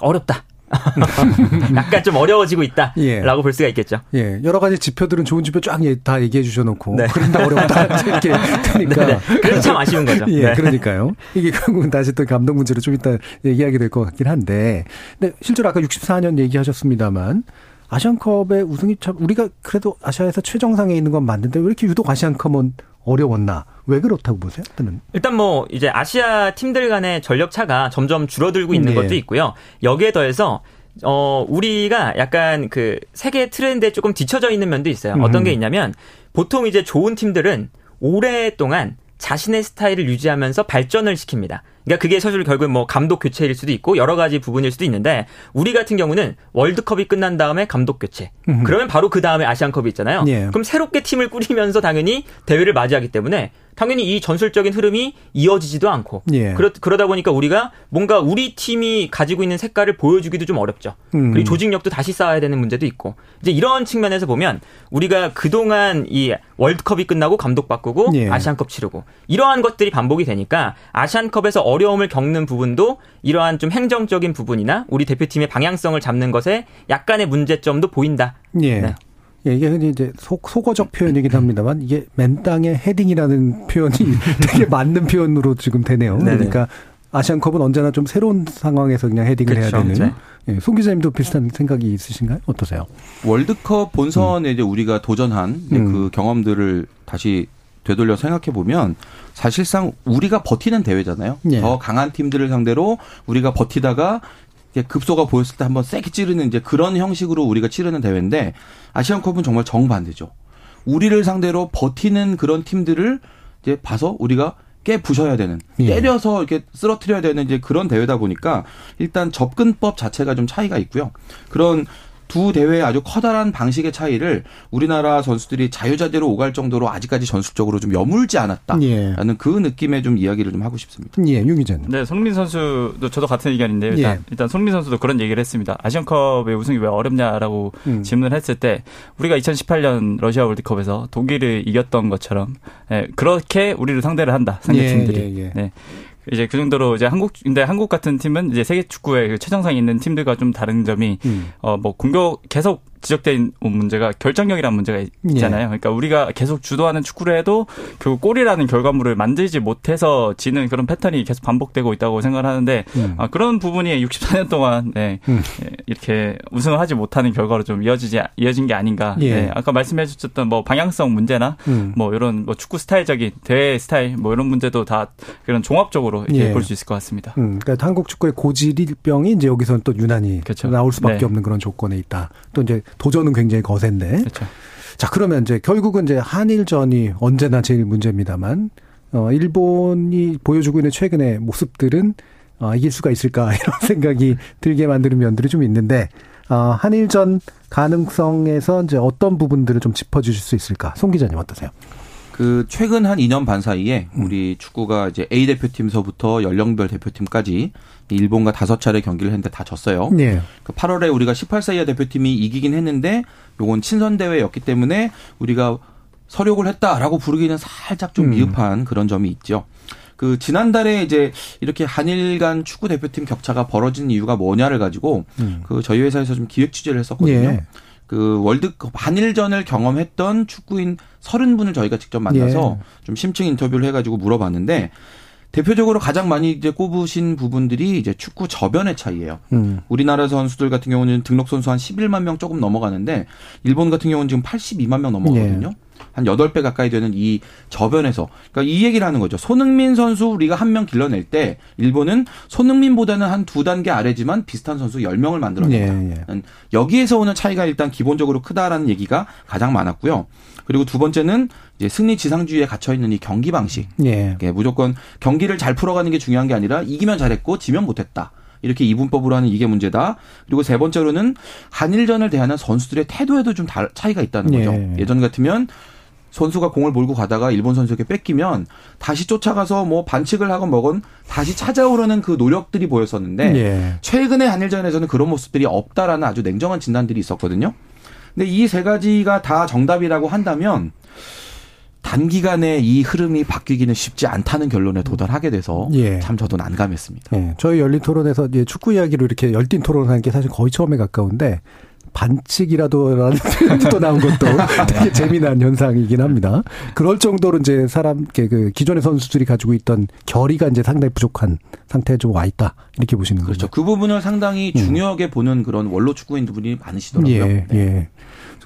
어렵다. 약간 좀 어려워지고 있다라고 예. 볼 수가 있겠죠. 예, 여러 가지 지표들은 좋은 지표 쫙 다 얘기해 주셔놓고 네. 그런데 어렵다 이렇게 되니까 네, 네. 그래서 참 아쉬운 거죠. 예, 네. 그러니까요. 이게 결국은 다시 또 감독 문제로 좀 이따 얘기하게 될 것 같긴 한데, 근데 실제로 아까 64년 얘기하셨습니다만 아시안컵의 우승이 참 우리가 그래도 아시아에서 최정상에 있는 건 맞는데 왜 이렇게 유독 아시안컵은 어려웠나? 왜 그렇다고 보세요? 또는 일단 뭐 이제 아시아 팀들 간의 전력 차가 점점 줄어들고 있는 네. 것도 있고요. 여기에 더해서 어 우리가 약간 그 세계 트렌드에 조금 뒤쳐져 있는 면도 있어요. 음. 어떤 게 있냐면 보통 이제 좋은 팀들은 오랫동안 자신의 스타일을 유지하면서 발전을 시킵니다. 그러니까 그게 사실 결국 뭐 감독 교체일 수도 있고 여러 가지 부분일 수도 있는데 우리 같은 경우는 월드컵이 끝난 다음에 감독 교체. 음. 그러면 바로 그 다음에 아시안컵이 있잖아요. 예. 그럼 새롭게 팀을 꾸리면서 당연히 대회를 맞이하기 때문에 당연히 이 전술적인 흐름이 이어지지도 않고 예. 그러, 그러다 보니까 우리가 뭔가 우리 팀이 가지고 있는 색깔을 보여주기도 좀 어렵죠. 음. 그리고 조직력도 다시 쌓아야 되는 문제도 있고 이제 이런 측면에서 보면 우리가 그동안 이 월드컵이 끝나고 감독 바꾸고 예. 아시안컵 치르고 이러한 것들이 반복이 되니까 아시안컵에서 어려 움을 겪는 부분도 이러한 좀 행정적인 부분이나 우리 대표팀의 방향성을 잡는 것에 약간의 문제점도 보인다. 예. 네. 예, 이게 이제 속, 속어적 표현이긴 합니다만 이게 맨 땅에 헤딩이라는 표현이 되게 맞는 표현으로 지금 되네요. 네네. 그러니까 아시안컵은 언제나 좀 새로운 상황에서 그냥 헤딩을 그렇죠. 해야 되는. 네. 예, 송 기자님도 비슷한 생각이 있으신가요? 어떠세요? 월드컵 본선에 음. 이제 우리가 도전한 음. 그 경험들을 다시 되돌려 생각해 보면 사실상 우리가 버티는 대회잖아요. 예. 더 강한 팀들을 상대로 우리가 버티다가 급소가 보였을 때 한번 세게 찌르는 이제 그런 형식으로 우리가 치르는 대회인데 아시안컵은 정말 정반대죠. 우리를 상대로 버티는 그런 팀들을 이제 봐서 우리가 깨 부셔야 되는 예. 때려서 이렇게 쓰러트려야 되는 이제 그런 대회다 보니까 일단 접근법 자체가 좀 차이가 있고요. 그런 두 대회의 아주 커다란 방식의 차이를 우리나라 선수들이 자유자재로 오갈 정도로 아직까지 전술적으로 좀 여물지 않았다라는 예. 그 느낌의 좀 이야기를 좀 하고 싶습니다. 예, 윤 기자님. 네, 손민 선수도 저도 같은 의견인데 일단 예. 일단 손민 선수도 그런 얘기를 했습니다. 아시안컵의 우승이 왜 어렵냐라고 음. 질문을 했을 때 우리가 2018년 러시아 월드컵에서 독일을 이겼던 것처럼 예, 그렇게 우리를 상대를 한다 상대 팀들이. 예, 예, 예. 네. 이제 그 정도로 이제 한국 근데 한국 같은 팀은 이제 세계 축구의 그 최정상에 있는 팀들과 좀 다른 점이 음. 어뭐 공격 계속 지적된 문제가 결정력이라는 문제가 있잖아요. 예. 그러니까 우리가 계속 주도하는 축구를 해도 결국 골이라는 결과물을 만들지 못해서 지는 그런 패턴이 계속 반복되고 있다고 생각을 하는데 음. 아, 그런 부분이 64년 동안 네, 음. 예, 이렇게 우승을 하지 못하는 결과로 좀 이어지지 이어진 게 아닌가. 예. 네, 아까 말씀해 주셨던 뭐 방향성 문제나 음. 뭐 이런 뭐 축구 스타일적인 대회 스타일 뭐 이런 문제도 다 그런 종합적으로 예. 볼수 있을 것 같습니다. 음, 그러니까 한국 축구의 고질병이 이제 여기서는 또 유난히 그렇죠. 나올 수밖에 네. 없는 그런 조건에 있다. 또 이제 도전은 굉장히 거센데. 그렇죠. 자, 그러면 이제 결국은 이제 한일전이 언제나 제일 문제입니다만, 어, 일본이 보여주고 있는 최근의 모습들은, 어, 이길 수가 있을까, 이런 생각이 들게 만드는 면들이 좀 있는데, 어, 한일전 가능성에서 이제 어떤 부분들을 좀 짚어주실 수 있을까? 송 기자님 어떠세요? 그 최근 한 2년 반 사이에 음. 우리 축구가 이제 A 대표팀서부터 연령별 대표팀까지 일본과 다섯 차례 경기를 했는데 다 졌어요. 네. 그 8월에 우리가 18세 이하 대표팀이 이기긴 했는데 요건 친선 대회였기 때문에 우리가 서력을 했다라고 부르기는 살짝 좀 음. 미흡한 그런 점이 있죠. 그 지난달에 이제 이렇게 한일 간 축구 대표팀 격차가 벌어진 이유가 뭐냐를 가지고 음. 그 저희 회사에서 좀 기획 취재를 했었거든요. 예. 그 월드컵 한일전을 경험했던 축구인 30분을 저희가 직접 만나서 예. 좀 심층 인터뷰를 해가지고 물어봤는데 대표적으로 가장 많이 이제 꼽으신 부분들이 이제 축구 저변의 차이예요. 음. 우리나라 선수들 같은 경우는 등록 선수 한 11만 명 조금 넘어가는데 일본 같은 경우는 지금 82만 명 넘어가거든요. 예. 한 8배 가까이 되는 이 저변에서 그러니까 이 얘기를 하는 거죠. 손흥민 선수 우리가 한 명 길러낼 때 일본은 손흥민보다는 한 두 단계 아래지만 비슷한 선수 10명을 만들어낸다. 예, 예. 음, 여기에서 오는 차이가 일단 기본적으로 크다라는 얘기가 가장 많았고요. 그리고 두 번째는 이제 승리 지상주의에 갇혀 있는 이 경기 방식. 예. 무조건 경기를 잘 풀어가는 게 중요한 게 아니라 이기면 잘했고 지면 못했다. 이렇게 이분법으로 하는 이게 문제다. 그리고 세 번째로는 한일전을 대하는 선수들의 태도에도 좀 차이가 있다는 거죠. 예. 예전 같으면 선수가 공을 몰고 가다가 일본 선수에게 뺏기면 다시 쫓아가서 뭐 반칙을 하건 뭐건 다시 찾아오려는 그 노력들이 보였었는데 예. 최근의 한일전에서는 그런 모습들이 없다라는 아주 냉정한 진단들이 있었거든요. 근데 이 세 가지가 다 정답이라고 한다면 단기간에 이 흐름이 바뀌기는 쉽지 않다는 결론에 도달하게 돼서 예. 참 저도 난감했습니다. 예. 저희 열린 토론에서 축구 이야기로 이렇게 열띤 토론하는 게 사실 거의 처음에 가까운데 반칙이라도라는 표현도 나온 것도 되게 재미난 현상이긴 합니다. 그럴 정도로 이제 사람 그 기존의 선수들이 가지고 있던 결의가 이제 상당히 부족한 상태에 좀 와 있다 이렇게 보시는 거죠. 그렇죠. 그 부분을 상당히 음. 중요하게 음. 보는 그런 원로 축구인분이 많으시더라고요. 예, 네. 예.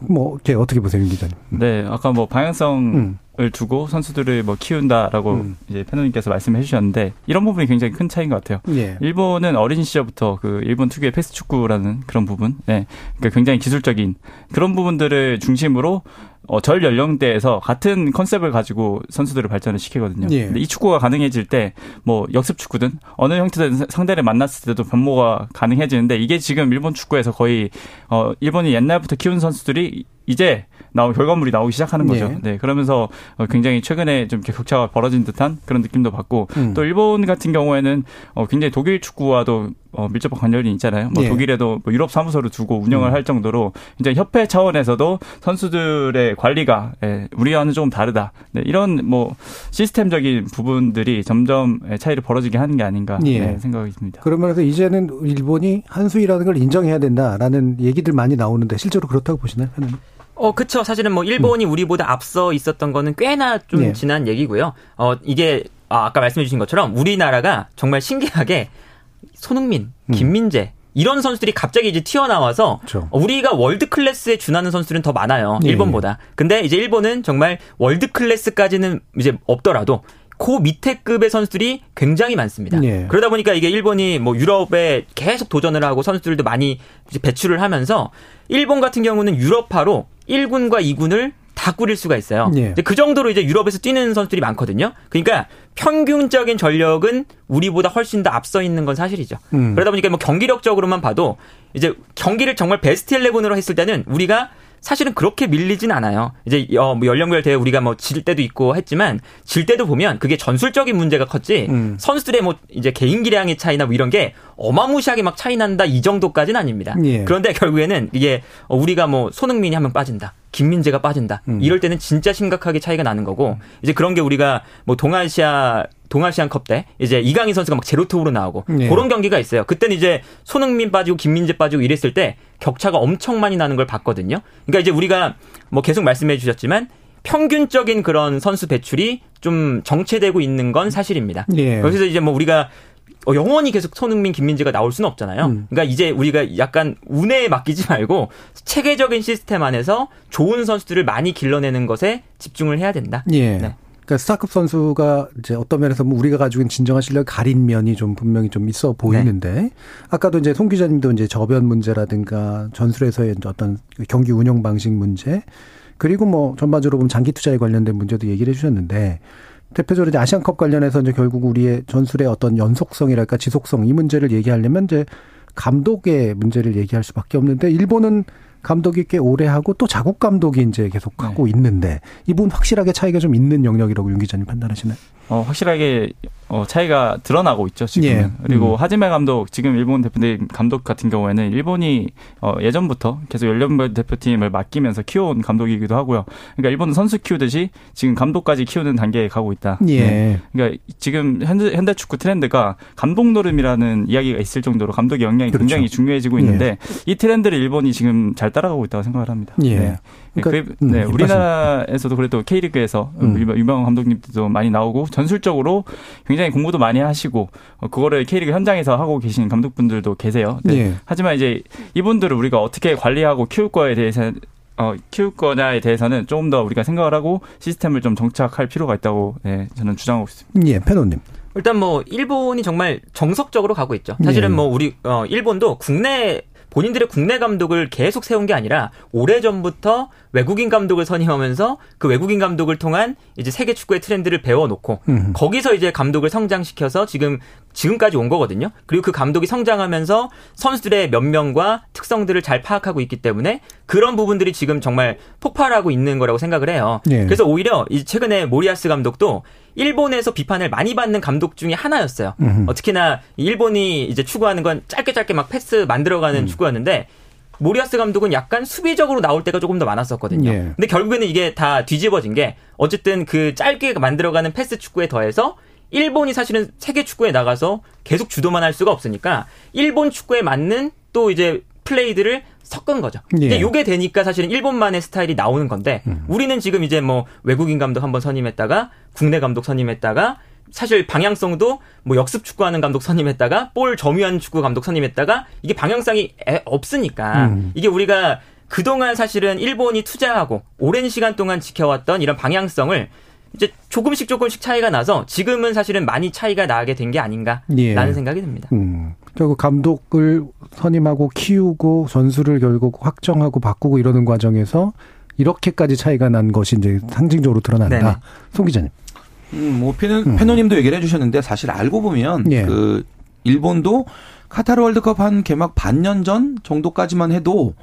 뭐 어떻게 보세요, 기자님? 네, 아까 뭐 방향성 음. 을 두고 선수들을 뭐 키운다라고 음. 이제 패널님께서 말씀해 주셨는데 이런 부분이 굉장히 큰 차이인 것 같아요. 예. 일본은 어린 시절부터 그 일본 특유의 패스 축구라는 그런 부분, 네, 그러니까 굉장히 기술적인 그런 부분들을 중심으로 어, 절 연령대에서 같은 컨셉을 가지고 선수들을 발전을 시키거든요. 예. 근데 이 축구가 가능해질 때 뭐 역습 축구든 어느 형태든 상대를 만났을 때도 변모가 가능해지는데 이게 지금 일본 축구에서 거의 어 일본이 옛날부터 키운 선수들이 이제 나오 결과물이 나오기 시작하는 거죠. 네. 네. 그러면서 어, 굉장히 최근에 좀 격차가 벌어진 듯한 그런 느낌도 받고 음. 또 일본 같은 경우에는 어, 굉장히 독일 축구와도 어, 밀접한 관련이 있잖아요. 뭐 네. 독일에도 뭐 유럽 사무소를 두고 운영을 음. 할 정도로 이제 협회 차원에서도 선수들의 관리가 예, 우리와는 조금 다르다. 네, 이런 뭐 시스템적인 부분들이 점점 예, 차이를 벌어지게 하는 게 아닌가 예. 네, 생각이 듭니다. 그러면서 이제는 일본이 한수위라는 걸 인정해야 된다라는 얘기들 많이 나오는데 실제로 그렇다고 보시나요? 하나님? 어, 그쵸. 사실은 뭐 일본이 음. 우리보다 앞서 있었던 거는 꽤나 좀 네. 지난 얘기고요. 어, 이게 아, 아까 말씀해 주신 것처럼 우리나라가 정말 신기하게 손흥민, 음. 김민재 이런 선수들이 갑자기 이제 튀어나와서 그렇죠. 우리가 world class에 준하는 선수들은 더 많아요. 예, 일본보다. 예. 근데 이제 일본은 정말 world class까지는 이제 없더라도 그 밑에 급의 선수들이 굉장히 많습니다. 예. 그러다 보니까 이게 일본이 뭐 유럽에 계속 도전을 하고 선수들도 많이 배출을 하면서 일본 같은 경우는 유럽파로 1군과 2군을 다 꾸릴 수가 있어요. 예. 그 정도로 이제 유럽에서 뛰는 선수들이 많거든요. 그러니까 평균적인 전력은 우리보다 훨씬 더 앞서 있는 건 사실이죠. 음. 그러다 보니까 뭐 경기력적으로만 봐도 이제 경기를 정말 베스트 11으로 했을 때는 우리가 사실은 그렇게 밀리진 않아요. 이제 어, 뭐 연령별 대회 우리가 뭐 질 때도 있고 했지만 질 때도 보면 그게 전술적인 문제가 컸지 음. 선수들의 뭐 이제 개인 기량의 차이나 뭐 이런 게 어마무시하게 막 차이 난다 이 정도까지는 아닙니다. 예. 그런데 결국에는 이게 우리가 뭐 손흥민이 한 명 빠진다. 김민재가 빠진다. 음. 이럴 때는 진짜 심각하게 차이가 나는 거고 이제 그런 게 우리가 뭐 동아시아 동아시안컵 때 이제 이강인 선수가 막 제로톱으로 나오고 네. 그런 경기가 있어요. 그때는 이제 손흥민 빠지고 김민재 빠지고 이랬을 때 격차가 엄청 많이 나는 걸 봤거든요. 그러니까 이제 우리가 뭐 계속 말씀해 주셨지만 평균적인 그런 선수 배출이 좀 정체되고 있는 건 사실입니다. 네. 그래서 이제 뭐 우리가 어, 영원히 계속 손흥민, 김민재가 나올 수는 없잖아요. 음. 그러니까 이제 우리가 약간 운에 맡기지 말고 체계적인 시스템 안에서 좋은 선수들을 많이 길러내는 것에 집중을 해야 된다. 예. 네. 그러니까 스타급 선수가 이제 어떤 면에서 뭐 우리가 가지고 있는 진정한 실력을 가린 면이 좀 분명히 좀 있어 보이는데 네. 아까도 이제 송 기자님도 이제 저변 문제라든가 전술에서의 어떤 경기 운영 방식 문제 그리고 뭐 전반적으로 보면 장기 투자에 관련된 문제도 얘기를 해주셨는데 대표적으로 이제 아시안컵 관련해서 이제 결국 우리의 전술의 어떤 연속성이랄까 지속성 이 문제를 얘기하려면 이제 감독의 문제를 얘기할 수밖에 없는데 일본은 감독이 꽤 오래 하고 또 자국 감독이 이제 계속 하고 네. 있는데 이분 확실하게 차이가 좀 있는 영역이라고 윤 기자님 판단하시나요? 어, 확실하게 어, 차이가 드러나고 있죠 지금. 예. 그리고 음. 하지메 감독 지금 일본 대표팀 감독 같은 경우에는 일본이 어, 예전부터 계속 연령별 대표팀을 맡기면서 키워온 감독이기도 하고요. 그러니까 일본은 선수 키우듯이 지금 감독까지 키우는 단계에 가고 있다. 예. 네. 그러니까 지금 현대, 현대 축구 트렌드가 감독 노름이라는 이야기가 있을 정도로 감독의 영향이 그렇죠. 굉장히 중요해지고 있는데 예. 이 트렌드를 일본이 지금 잘 따라가고 있다고 생각을 합니다. 예. 네. 그러니까, 그, 네, 음, 우리나라에서도 그래도 K리그에서 음. 유명 감독님들도 많이 나오고 전술적으로 굉장히 공부도 많이 하시고 어, 그거를 K리그 현장에서 하고 계신 감독분들도 계세요. 네. 예. 하지만 이제 이분들을 우리가 어떻게 관리하고 키울 거에 대해서 어, 키울 거냐에 대해서는 조금 더 우리가 생각을 하고 시스템을 좀 정착할 필요가 있다고 네, 저는 주장하고 있습니다. 예, 패노님. 일단 뭐 일본이 정말 정석적으로 가고 있죠. 사실은 예. 뭐 우리 어 일본도 국내 본인들의 국내 감독을 계속 세운 게 아니라 오래 전부터 외국인 감독을 선임하면서 그 외국인 감독을 통한 이제 세계 축구의 트렌드를 배워놓고 음. 거기서 이제 감독을 성장시켜서 지금 지금까지 온 거거든요. 그리고 그 감독이 성장하면서 선수들의 몇 명과 특성들을 잘 파악하고 있기 때문에 그런 부분들이 지금 정말 폭발하고 있는 거라고 생각을 해요. 네. 그래서 오히려 최근에 모리아스 감독도 일본에서 비판을 많이 받는 감독 중에 하나였어요. 음. 어, 특히나 일본이 이제 추구하는 건 짧게 짧게 막 패스 만들어가는 음. 축구였는데 모리아스 감독은 약간 수비적으로 나올 때가 조금 더 많았었거든요. 예. 근데 결국에는 이게 다 뒤집어진 게 어쨌든 그 짧게 만들어가는 패스 축구에 더해서 일본이 사실은 세계 축구에 나가서 계속 주도만 할 수가 없으니까 일본 축구에 맞는 또 이제 플레이들을 섞은 거죠. 예. 이제 요게 되니까 사실은 일본만의 스타일이 나오는 건데 음. 우리는 지금 이제 뭐 외국인 감독 한번 선임했다가 국내 감독 선임했다가 사실 방향성도 뭐 역습 축구하는 감독 선임했다가 볼 점유한 축구 감독 선임했다가 이게 방향성이 없으니까 음. 이게 우리가 그동안 사실은 일본이 투자하고 오랜 시간 동안 지켜왔던 이런 방향성을 이제 조금씩 조금씩 차이가 나서 지금은 사실은 많이 차이가 나게 된 게 아닌가라는 예. 생각이 듭니다. 음. 결국 감독을 선임하고 키우고 전술을 결국 확정하고 바꾸고 이러는 과정에서 이렇게까지 차이가 난 것이 이제 상징적으로 드러난다. 네네. 송 기자님. 음, 뭐 페노, 음. 페노님도 얘기를 해주셨는데 사실 알고 보면 예. 그 일본도 카타르 월드컵 한 개막 반년 전 정도까지만 해도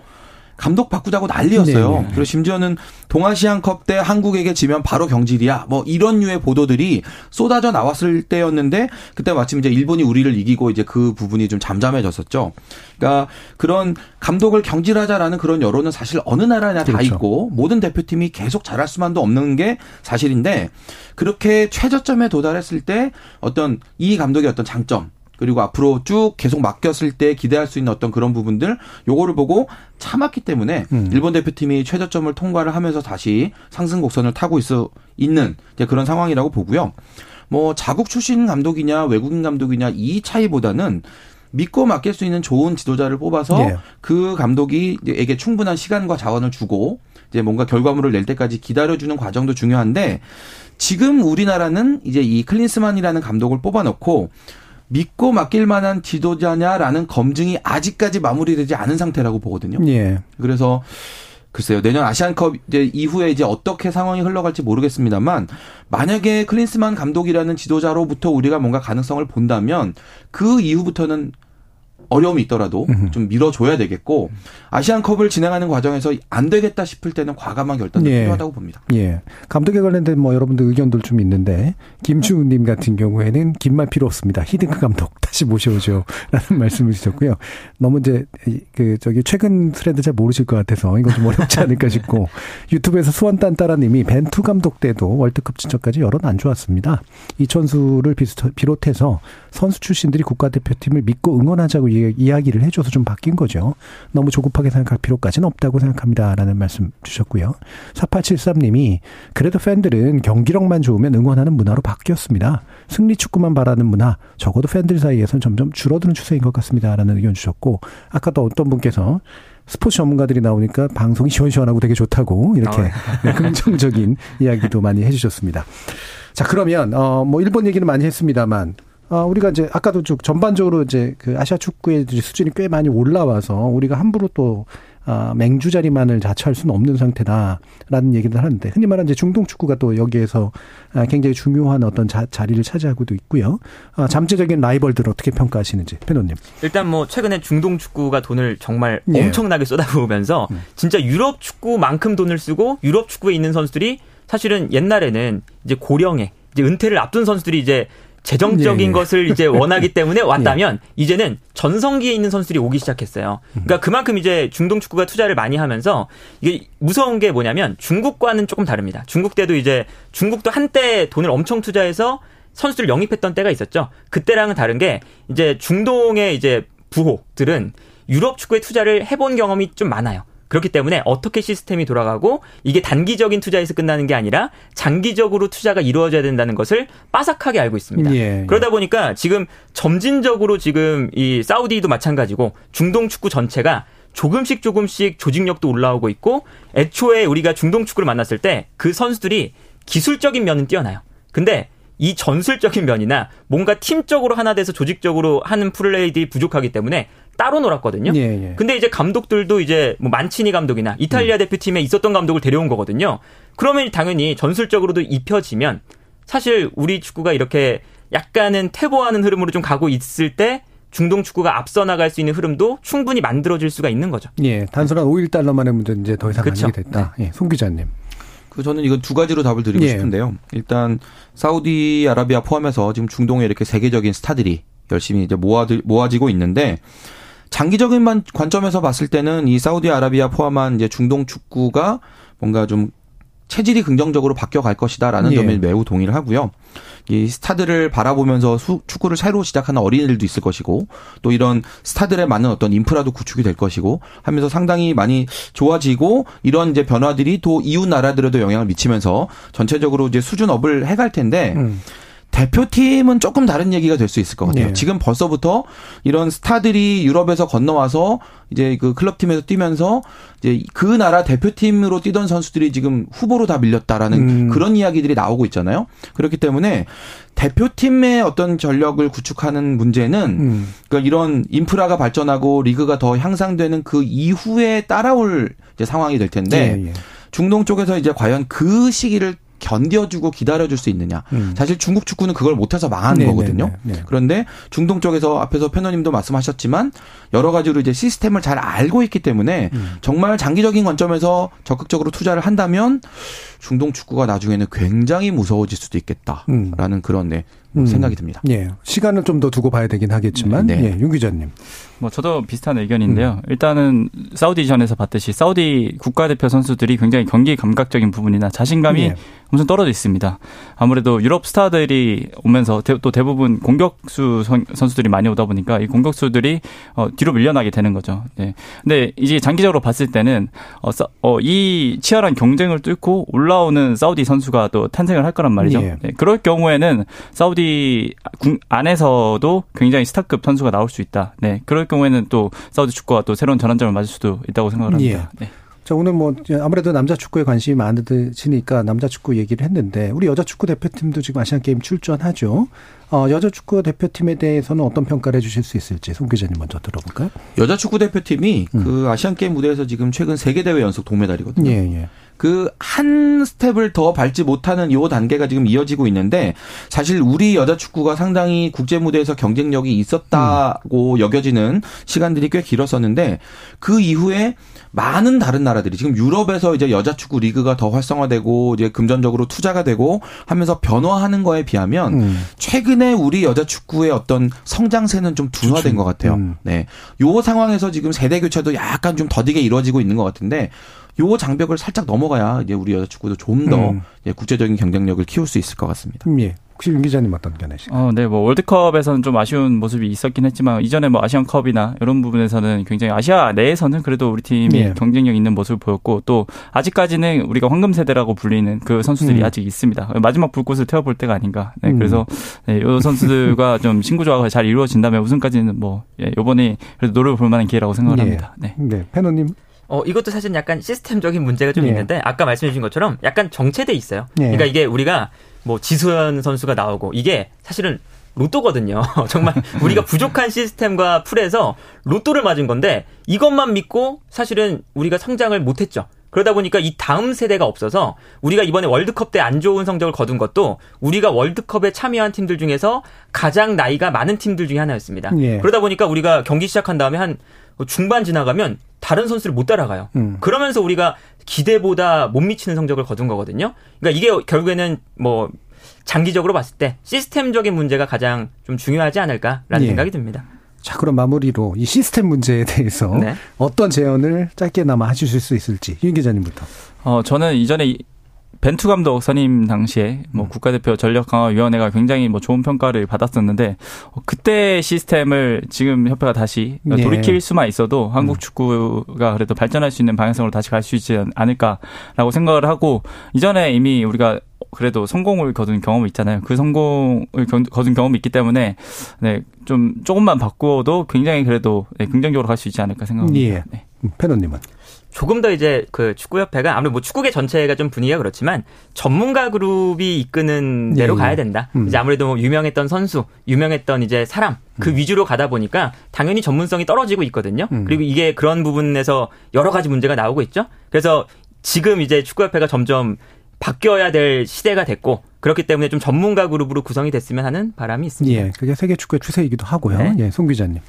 감독 바꾸자고 난리였어요. 네네. 그리고 심지어는 동아시안컵 때 한국에게 지면 바로 경질이야. 뭐 이런 류의 보도들이 쏟아져 나왔을 때였는데 그때 마침 이제 일본이 우리를 이기고 이제 그 부분이 좀 잠잠해졌었죠. 그러니까 그런 감독을 경질하자라는 그런 여론은 사실 어느 나라나 그렇죠. 다 있고 모든 대표팀이 계속 잘할 수만도 없는 게 사실인데 그렇게 최저점에 도달했을 때 어떤 이 감독의 어떤 장점 그리고 앞으로 쭉 계속 맡겼을 때 기대할 수 있는 어떤 그런 부분들 요거를 보고 참았기 때문에 음. 일본 대표팀이 최저점을 통과를 하면서 다시 상승 곡선을 타고 있어 있는 그런 상황이라고 보고요. 뭐 자국 출신 감독이냐 외국인 감독이냐 이 차이보다는 믿고 맡길 수 있는 좋은 지도자를 뽑아서 예. 그 감독이에게 충분한 시간과 자원을 주고 이제 뭔가 결과물을 낼 때까지 기다려주는 과정도 중요한데 지금 우리나라는 이제 이 클린스만이라는 감독을 뽑아놓고 믿고 맡길 만한 지도자냐라는 검증이 아직까지 마무리되지 않은 상태라고 보거든요. 예. 그래서 글쎄요. 내년 아시안컵 이제 이후에 이제 어떻게 상황이 흘러갈지 모르겠습니다만 만약에 클린스만 감독이라는 지도자로부터 우리가 뭔가 가능성을 본다면 그 이후부터는 어려움이 있더라도 좀 밀어줘야 되겠고 아시안컵을 진행하는 과정에서 안 되겠다 싶을 때는 과감한 결단도 예. 필요하다고 봅니다. 예. 감독에 관련된 뭐 여러분들 의견들 좀 있는데 김주훈님 같은 경우에는 긴 말 필요 없습니다. 히딩크 감독 다시 모셔오죠라는 말씀을 주셨고요. 너무 이제 그 저기 최근 트렌드 잘 모르실 것 같아서 이건 좀 어렵지 않을까 싶고 유튜브에서 수원 딴따라님이 벤투 감독 때도 월드컵 진출까지 여론 안 좋았습니다. 이천수를 비롯해서 선수 출신들이 국가대표팀을 믿고 응원하자고 이야기를 해줘서 좀 바뀐 거죠. 너무 조급하게 생각할 필요까지는 없다고 생각합니다 라는 말씀 주셨고요. 4873님이 그래도 팬들은 경기력만 좋으면 응원하는 문화로 바뀌었습니다. 승리 축구만 바라는 문화 적어도 팬들 사이에선 점점 줄어드는 추세인 것 같습니다 라는 의견 주셨고 아까 또 어떤 분께서 스포츠 전문가들이 나오니까 방송이 시원시원하고 되게 좋다고 이렇게 아, 네. 긍정적인 이야기도 많이 해주셨습니다. 자 그러면 어 뭐 일본 얘기는 많이 했습니다만 어, 우리가 이제 아까도 쭉 전반적으로 이제 그 아시아 축구의 수준이 꽤 많이 올라와서 우리가 함부로 또 아, 맹주 자리만을 자처할 수는 없는 상태다라는 얘기를 하는데 흔히 말하는 이제 중동 축구가 또 여기에서 아, 굉장히 중요한 어떤 자, 자리를 차지하고도 있고요. 아, 잠재적인 라이벌들을 어떻게 평가하시는지 페노님. 일단 뭐 최근에 중동 축구가 돈을 정말 예. 엄청나게 쏟아부으면서 음. 진짜 유럽 축구만큼 돈을 쓰고 유럽 축구에 있는 선수들이 사실은 옛날에는 이제 고령에 이제 은퇴를 앞둔 선수들이 이제 재정적인 예. 것을 이제 원하기 때문에 왔다면 예. 이제는 전성기에 있는 선수들이 오기 시작했어요. 그러니까 그만큼 이제 중동 축구가 투자를 많이 하면서 이게 무서운 게 뭐냐면 중국과는 조금 다릅니다. 중국 때도 이제 중국도 한때 돈을 엄청 투자해서 선수들을 영입했던 때가 있었죠. 그때랑은 다른 게 이제 중동의 이제 부호들은 유럽 축구에 투자를 해본 경험이 좀 많아요. 그렇기 때문에 어떻게 시스템이 돌아가고 이게 단기적인 투자에서 끝나는 게 아니라 장기적으로 투자가 이루어져야 된다는 것을 빠삭하게 알고 있습니다. 예, 예. 그러다 보니까 지금 점진적으로 지금 이 사우디도 마찬가지고 중동 축구 전체가 조금씩 조금씩 조직력도 올라오고 있고 애초에 우리가 중동 축구를 만났을 때 그 선수들이 기술적인 면은 뛰어나요. 근데 이 전술적인 면이나 뭔가 팀적으로 하나 돼서 조직적으로 하는 플레이들이 부족하기 때문에 따로 놀았거든요. 예, 예. 근데 이제 감독들도 이제 뭐 만치니 감독이나 이탈리아 음. 대표팀에 있었던 감독을 데려온 거거든요. 그러면 당연히 전술적으로도 입혀지면 사실 우리 축구가 이렇게 약간은 퇴보하는 흐름으로 좀 가고 있을 때 중동 축구가 앞서 나갈 수 있는 흐름도 충분히 만들어질 수가 있는 거죠. 예, 단순한 5일 달러만의 문제 이제 더 이상 그렇죠. 아니게 됐다. 네. 예, 송 기자님. 그 저는 이건 두 가지로 답을 드리고 예. 싶은데요. 일단 사우디아라비아 포함해서 지금 중동에 이렇게 세계적인 스타들이 열심히 이제 모아 모아지고 있는데 장기적인 관점에서 봤을 때는 이 사우디아라비아 포함한 이제 중동 축구가 뭔가 좀 체질이 긍정적으로 바뀌어 갈 것이다라는 예. 점에 매우 동의를 하고요. 이 스타들을 바라보면서 수, 축구를 새로 시작하는 어린이들도 있을 것이고 또 이런 스타들에 맞는 어떤 인프라도 구축이 될 것이고 하면서 상당히 많이 좋아지고 이런 이제 변화들이 또 이웃 나라들에도 영향을 미치면서 전체적으로 이제 수준업을 해갈 텐데 음. 대표팀은 조금 다른 얘기가 될 수 있을 것 같아요. 네. 지금 벌써부터 이런 스타들이 유럽에서 건너와서 이제 그 클럽팀에서 뛰면서 이제 그 나라 대표팀으로 뛰던 선수들이 지금 후보로 다 밀렸다라는 음. 그런 이야기들이 나오고 있잖아요. 그렇기 때문에 대표팀의 어떤 전력을 구축하는 문제는 음. 그러니까 이런 인프라가 발전하고 리그가 더 향상되는 그 이후에 따라올 상황이 될 텐데 예, 예. 중동 쪽에서 이제 과연 그 시기를 견뎌주고 기다려줄 수 있느냐. 음. 사실 중국 축구는 그걸 못해서 망하는 네네네. 거거든요. 네네. 네, 네. 그런데 중동 쪽에서 앞에서 패너님도 말씀하셨지만 여러 가지로 이제 시스템을 잘 알고 있기 때문에 음. 정말 장기적인 관점에서 적극적으로 투자를 한다면 중동 축구가 나중에는 굉장히 무서워질 수도 있겠다라는 음. 그런 네, 음. 생각이 듭니다. 예. 시간을 좀 더 두고 봐야 되긴 하겠지만, 네. 예. 윤 기자님. 뭐 저도 비슷한 의견인데요. 음. 일단은 사우디전에서 봤듯이 사우디 국가대표 선수들이 굉장히 경기 감각적인 부분이나 자신감이 예. 엄청 떨어져 있습니다. 아무래도 유럽 스타들이 오면서 또 대부분 공격수 선수들이 많이 오다 보니까 이 공격수들이 어, 뒤로 밀려나게 되는 거죠. 네. 근데 이제 장기적으로 봤을 때는 어, 어, 이 치열한 경쟁을 뚫고 올라오는 사우디 선수가 또 탄생을 할 거란 말이죠. 예. 네. 그럴 경우에는 사우디 안에서도 굉장히 스타급 선수가 나올 수 있다. 네. 그럴 경우에는 또 사우디 축구가 또 새로운 전환점을 맞을 수도 있다고 생각을 합니다. 예. 네. 자, 오늘 뭐 아무래도 남자 축구에 관심이 많으시니까 남자 축구 얘기를 했는데 우리 여자 축구 대표팀도 지금 아시안 게임 출전하죠. 어, 여자 축구 대표팀에 대해서는 어떤 평가를 해 주실 수 있을지 송 기자님 먼저 들어볼까요? 여자 축구 대표팀이 음. 그 아시안 게임 무대에서 지금 최근 세계 대회 연속 동메달이거든요. 예, 예. 그 한 스텝을 더 밟지 못하는 요 단계가 지금 이어지고 있는데 사실 우리 여자 축구가 상당히 국제 무대에서 경쟁력이 있었다고 음. 여겨지는 시간들이 꽤 길었었는데 그 이후에 많은 다른 나라들이 지금 유럽에서 이제 여자 축구 리그가 더 활성화되고 이제 금전적으로 투자가 되고 하면서 변화하는 거에 비하면 음. 최근에 우리 여자 축구의 어떤 성장세는 좀 둔화된 것 같아요. 음. 네. 요 상황에서 지금 세대 교체도 약간 좀 더디게 이루어지고 있는 것 같은데 요 장벽을 살짝 넘어가야 이제 우리 여자 축구도 좀더 음. 국제적인 경쟁력을 키울 수 있을 것 같습니다. 음, 예. 혹시 윤 기자님 어떤 견해시죠? 어, 네, 뭐 월드컵에서는 좀 아쉬운 모습이 있었긴 했지만 이전에 뭐 아시안컵이나 이런 부분에서는 굉장히 아시아 내에서는 그래도 우리 팀이 예. 경쟁력 있는 모습을 보였고 또 아직까지는 우리가 황금 세대라고 불리는 그 선수들이 음. 아직 있습니다. 마지막 불꽃을 태워볼 때가 아닌가. 네, 음. 그래서 네, 이 선수들과 좀 신구 조화가 잘 이루어진다면 우승까지는 뭐 예, 이번에 그래도 노력을 볼 만한 기회라고 생각을 예. 합니다. 네, 네, 패노님. 어, 이것도 사실 약간 시스템적인 문제가 좀 예. 있는데 아까 말씀해 주신 것처럼 약간 정체돼 있어요. 예. 그러니까 이게 우리가 뭐 지수현 선수가 나오고 이게 사실은 로또거든요. 정말 우리가 부족한 시스템과 풀에서 로또를 맞은 건데 이것만 믿고 사실은 우리가 성장을 못했죠. 그러다 보니까 이 다음 세대가 없어서 우리가 이번에 월드컵 때 안 좋은 성적을 거둔 것도 우리가 월드컵에 참여한 팀들 중에서 가장 나이가 많은 팀들 중에 하나였습니다. 예. 그러다 보니까 우리가 경기 시작한 다음에 한 중반 지나가면 다른 선수를 못 따라가요. 음. 그러면서 우리가 기대보다 못 미치는 성적을 거둔 거거든요. 그러니까 이게 결국에는 뭐 장기적으로 봤을 때 시스템적인 문제가 가장 좀 중요하지 않을까라는 예. 생각이 듭니다. 자, 그럼 마무리로 이 시스템 문제에 대해서 네. 어떤 제언을 짧게나마 해주실 수 있을지 윤 기자님부터. 어, 저는 이전에 벤투 감독 선임 당시에 뭐 음. 국가대표 전력 강화 위원회가 굉장히 뭐 좋은 평가를 받았었는데 어, 그때 시스템을 지금 협회가 다시 네. 돌이킬 수만 있어도 한국 음. 축구가 그래도 발전할 수 있는 방향성으로 다시 갈 수 있지 않을까라고 생각을 하고 이전에 이미 우리가 그래도 성공을 거둔 경험이 있잖아요. 그 성공을 거둔 경험이 있기 때문에 네, 좀 조금만 바꾸어도 굉장히 그래도 네, 긍정적으로 갈 수 있지 않을까 생각합니다. 예. 네. 패너님은 조금 더 이제 그 축구협회가 아무래도 뭐 축구계 전체가 좀 분위기가 그렇지만 전문가 그룹이 이끄는 대로 예, 예. 가야 된다. 음. 이제 아무래도 뭐 유명했던 선수, 유명했던 이제 사람 그 음. 위주로 가다 보니까 당연히 전문성이 떨어지고 있거든요. 음. 그리고 이게 그런 부분에서 여러 가지 문제가 나오고 있죠. 그래서 지금 이제 축구협회가 점점 바뀌어야 될 시대가 됐고 그렇기 때문에 좀 전문가 그룹으로 구성이 됐으면 하는 바람이 있습니다. 예, 그게 세계 축구의 추세이기도 하고요. 네. 예, 송 기자님.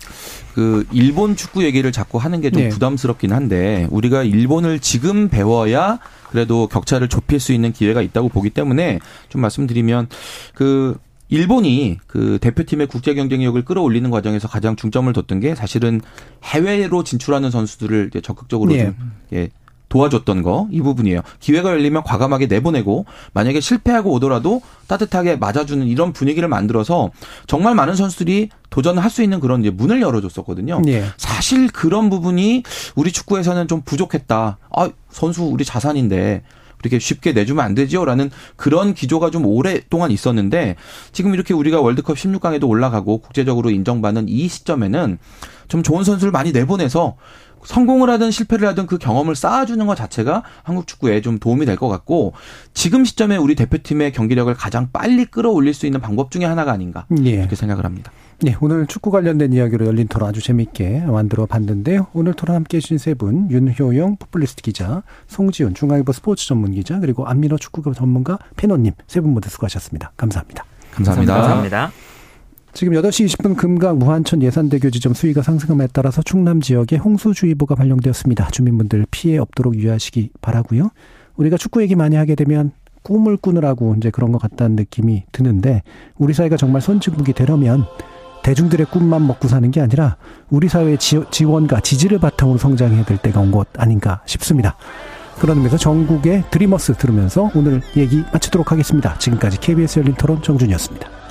그 일본 축구 얘기를 자꾸 하는 게좀 예. 부담스럽긴 한데 우리가 일본을 지금 배워야 그래도 격차를 좁힐 수 있는 기회가 있다고 보기 때문에 좀 말씀드리면 그 일본이 그 대표팀의 국제 경쟁력을 끌어올리는 과정에서 가장 중점을 뒀던 게 사실은 해외로 진출하는 선수들을 이제 적극적으로 예. 좀 예, 도와줬던 거 이 부분이에요. 기회가 열리면 과감하게 내보내고 만약에 실패하고 오더라도 따뜻하게 맞아주는 이런 분위기를 만들어서 정말 많은 선수들이 도전을 할수 있는 그런 이제 문을 열어줬었거든요. 예. 사실 그런 부분이 우리 축구에서는 좀 부족했다. 아 선수 우리 자산인데 이렇게 쉽게 내주면 안 되지요라는 그런 기조가 좀 오랫동안 있었는데 지금 이렇게 우리가 월드컵 16강에도 올라가고 국제적으로 인정받는 이 시점에는 좀 좋은 선수를 많이 내보내서 성공을 하든 실패를 하든 그 경험을 쌓아주는 것 자체가 한국 축구에 좀 도움이 될 것 같고 지금 시점에 우리 대표팀의 경기력을 가장 빨리 끌어올릴 수 있는 방법 중에 하나가 아닌가 예. 이렇게 생각을 합니다. 네, 오늘 축구 관련된 이야기로 열린 토론 아주 재미있게 만들어 봤는데요. 오늘 토론 함께 해주신 세 분, 윤효영 포퓰리스트 기자, 송지훈 중앙일보 스포츠 전문 기자, 그리고 안민호 축구 전문가 페노님 세 분 모두 수고하셨습니다. 감사합니다. 감사합니다. 감사합니다. 지금 8시 20분 금강 무한천 예산대교 지점 수위가 상승함에 따라서 충남 지역에 홍수주의보가 발령되었습니다. 주민분들 피해 없도록 유의하시기 바라고요. 우리가 축구 얘기 많이 하게 되면 꿈을 꾸느라고 이제 그런 것 같다는 느낌이 드는데 우리 사회가 정말 선진국이 되려면 대중들의 꿈만 먹고 사는 게 아니라 우리 사회의 지원과 지지를 바탕으로 성장해야 될 때가 온 것 아닌가 싶습니다. 그런 의미에서 전국의 드리머스 들으면서 오늘 얘기 마치도록 하겠습니다. 지금까지 KBS 열린 토론 정준이었습니다.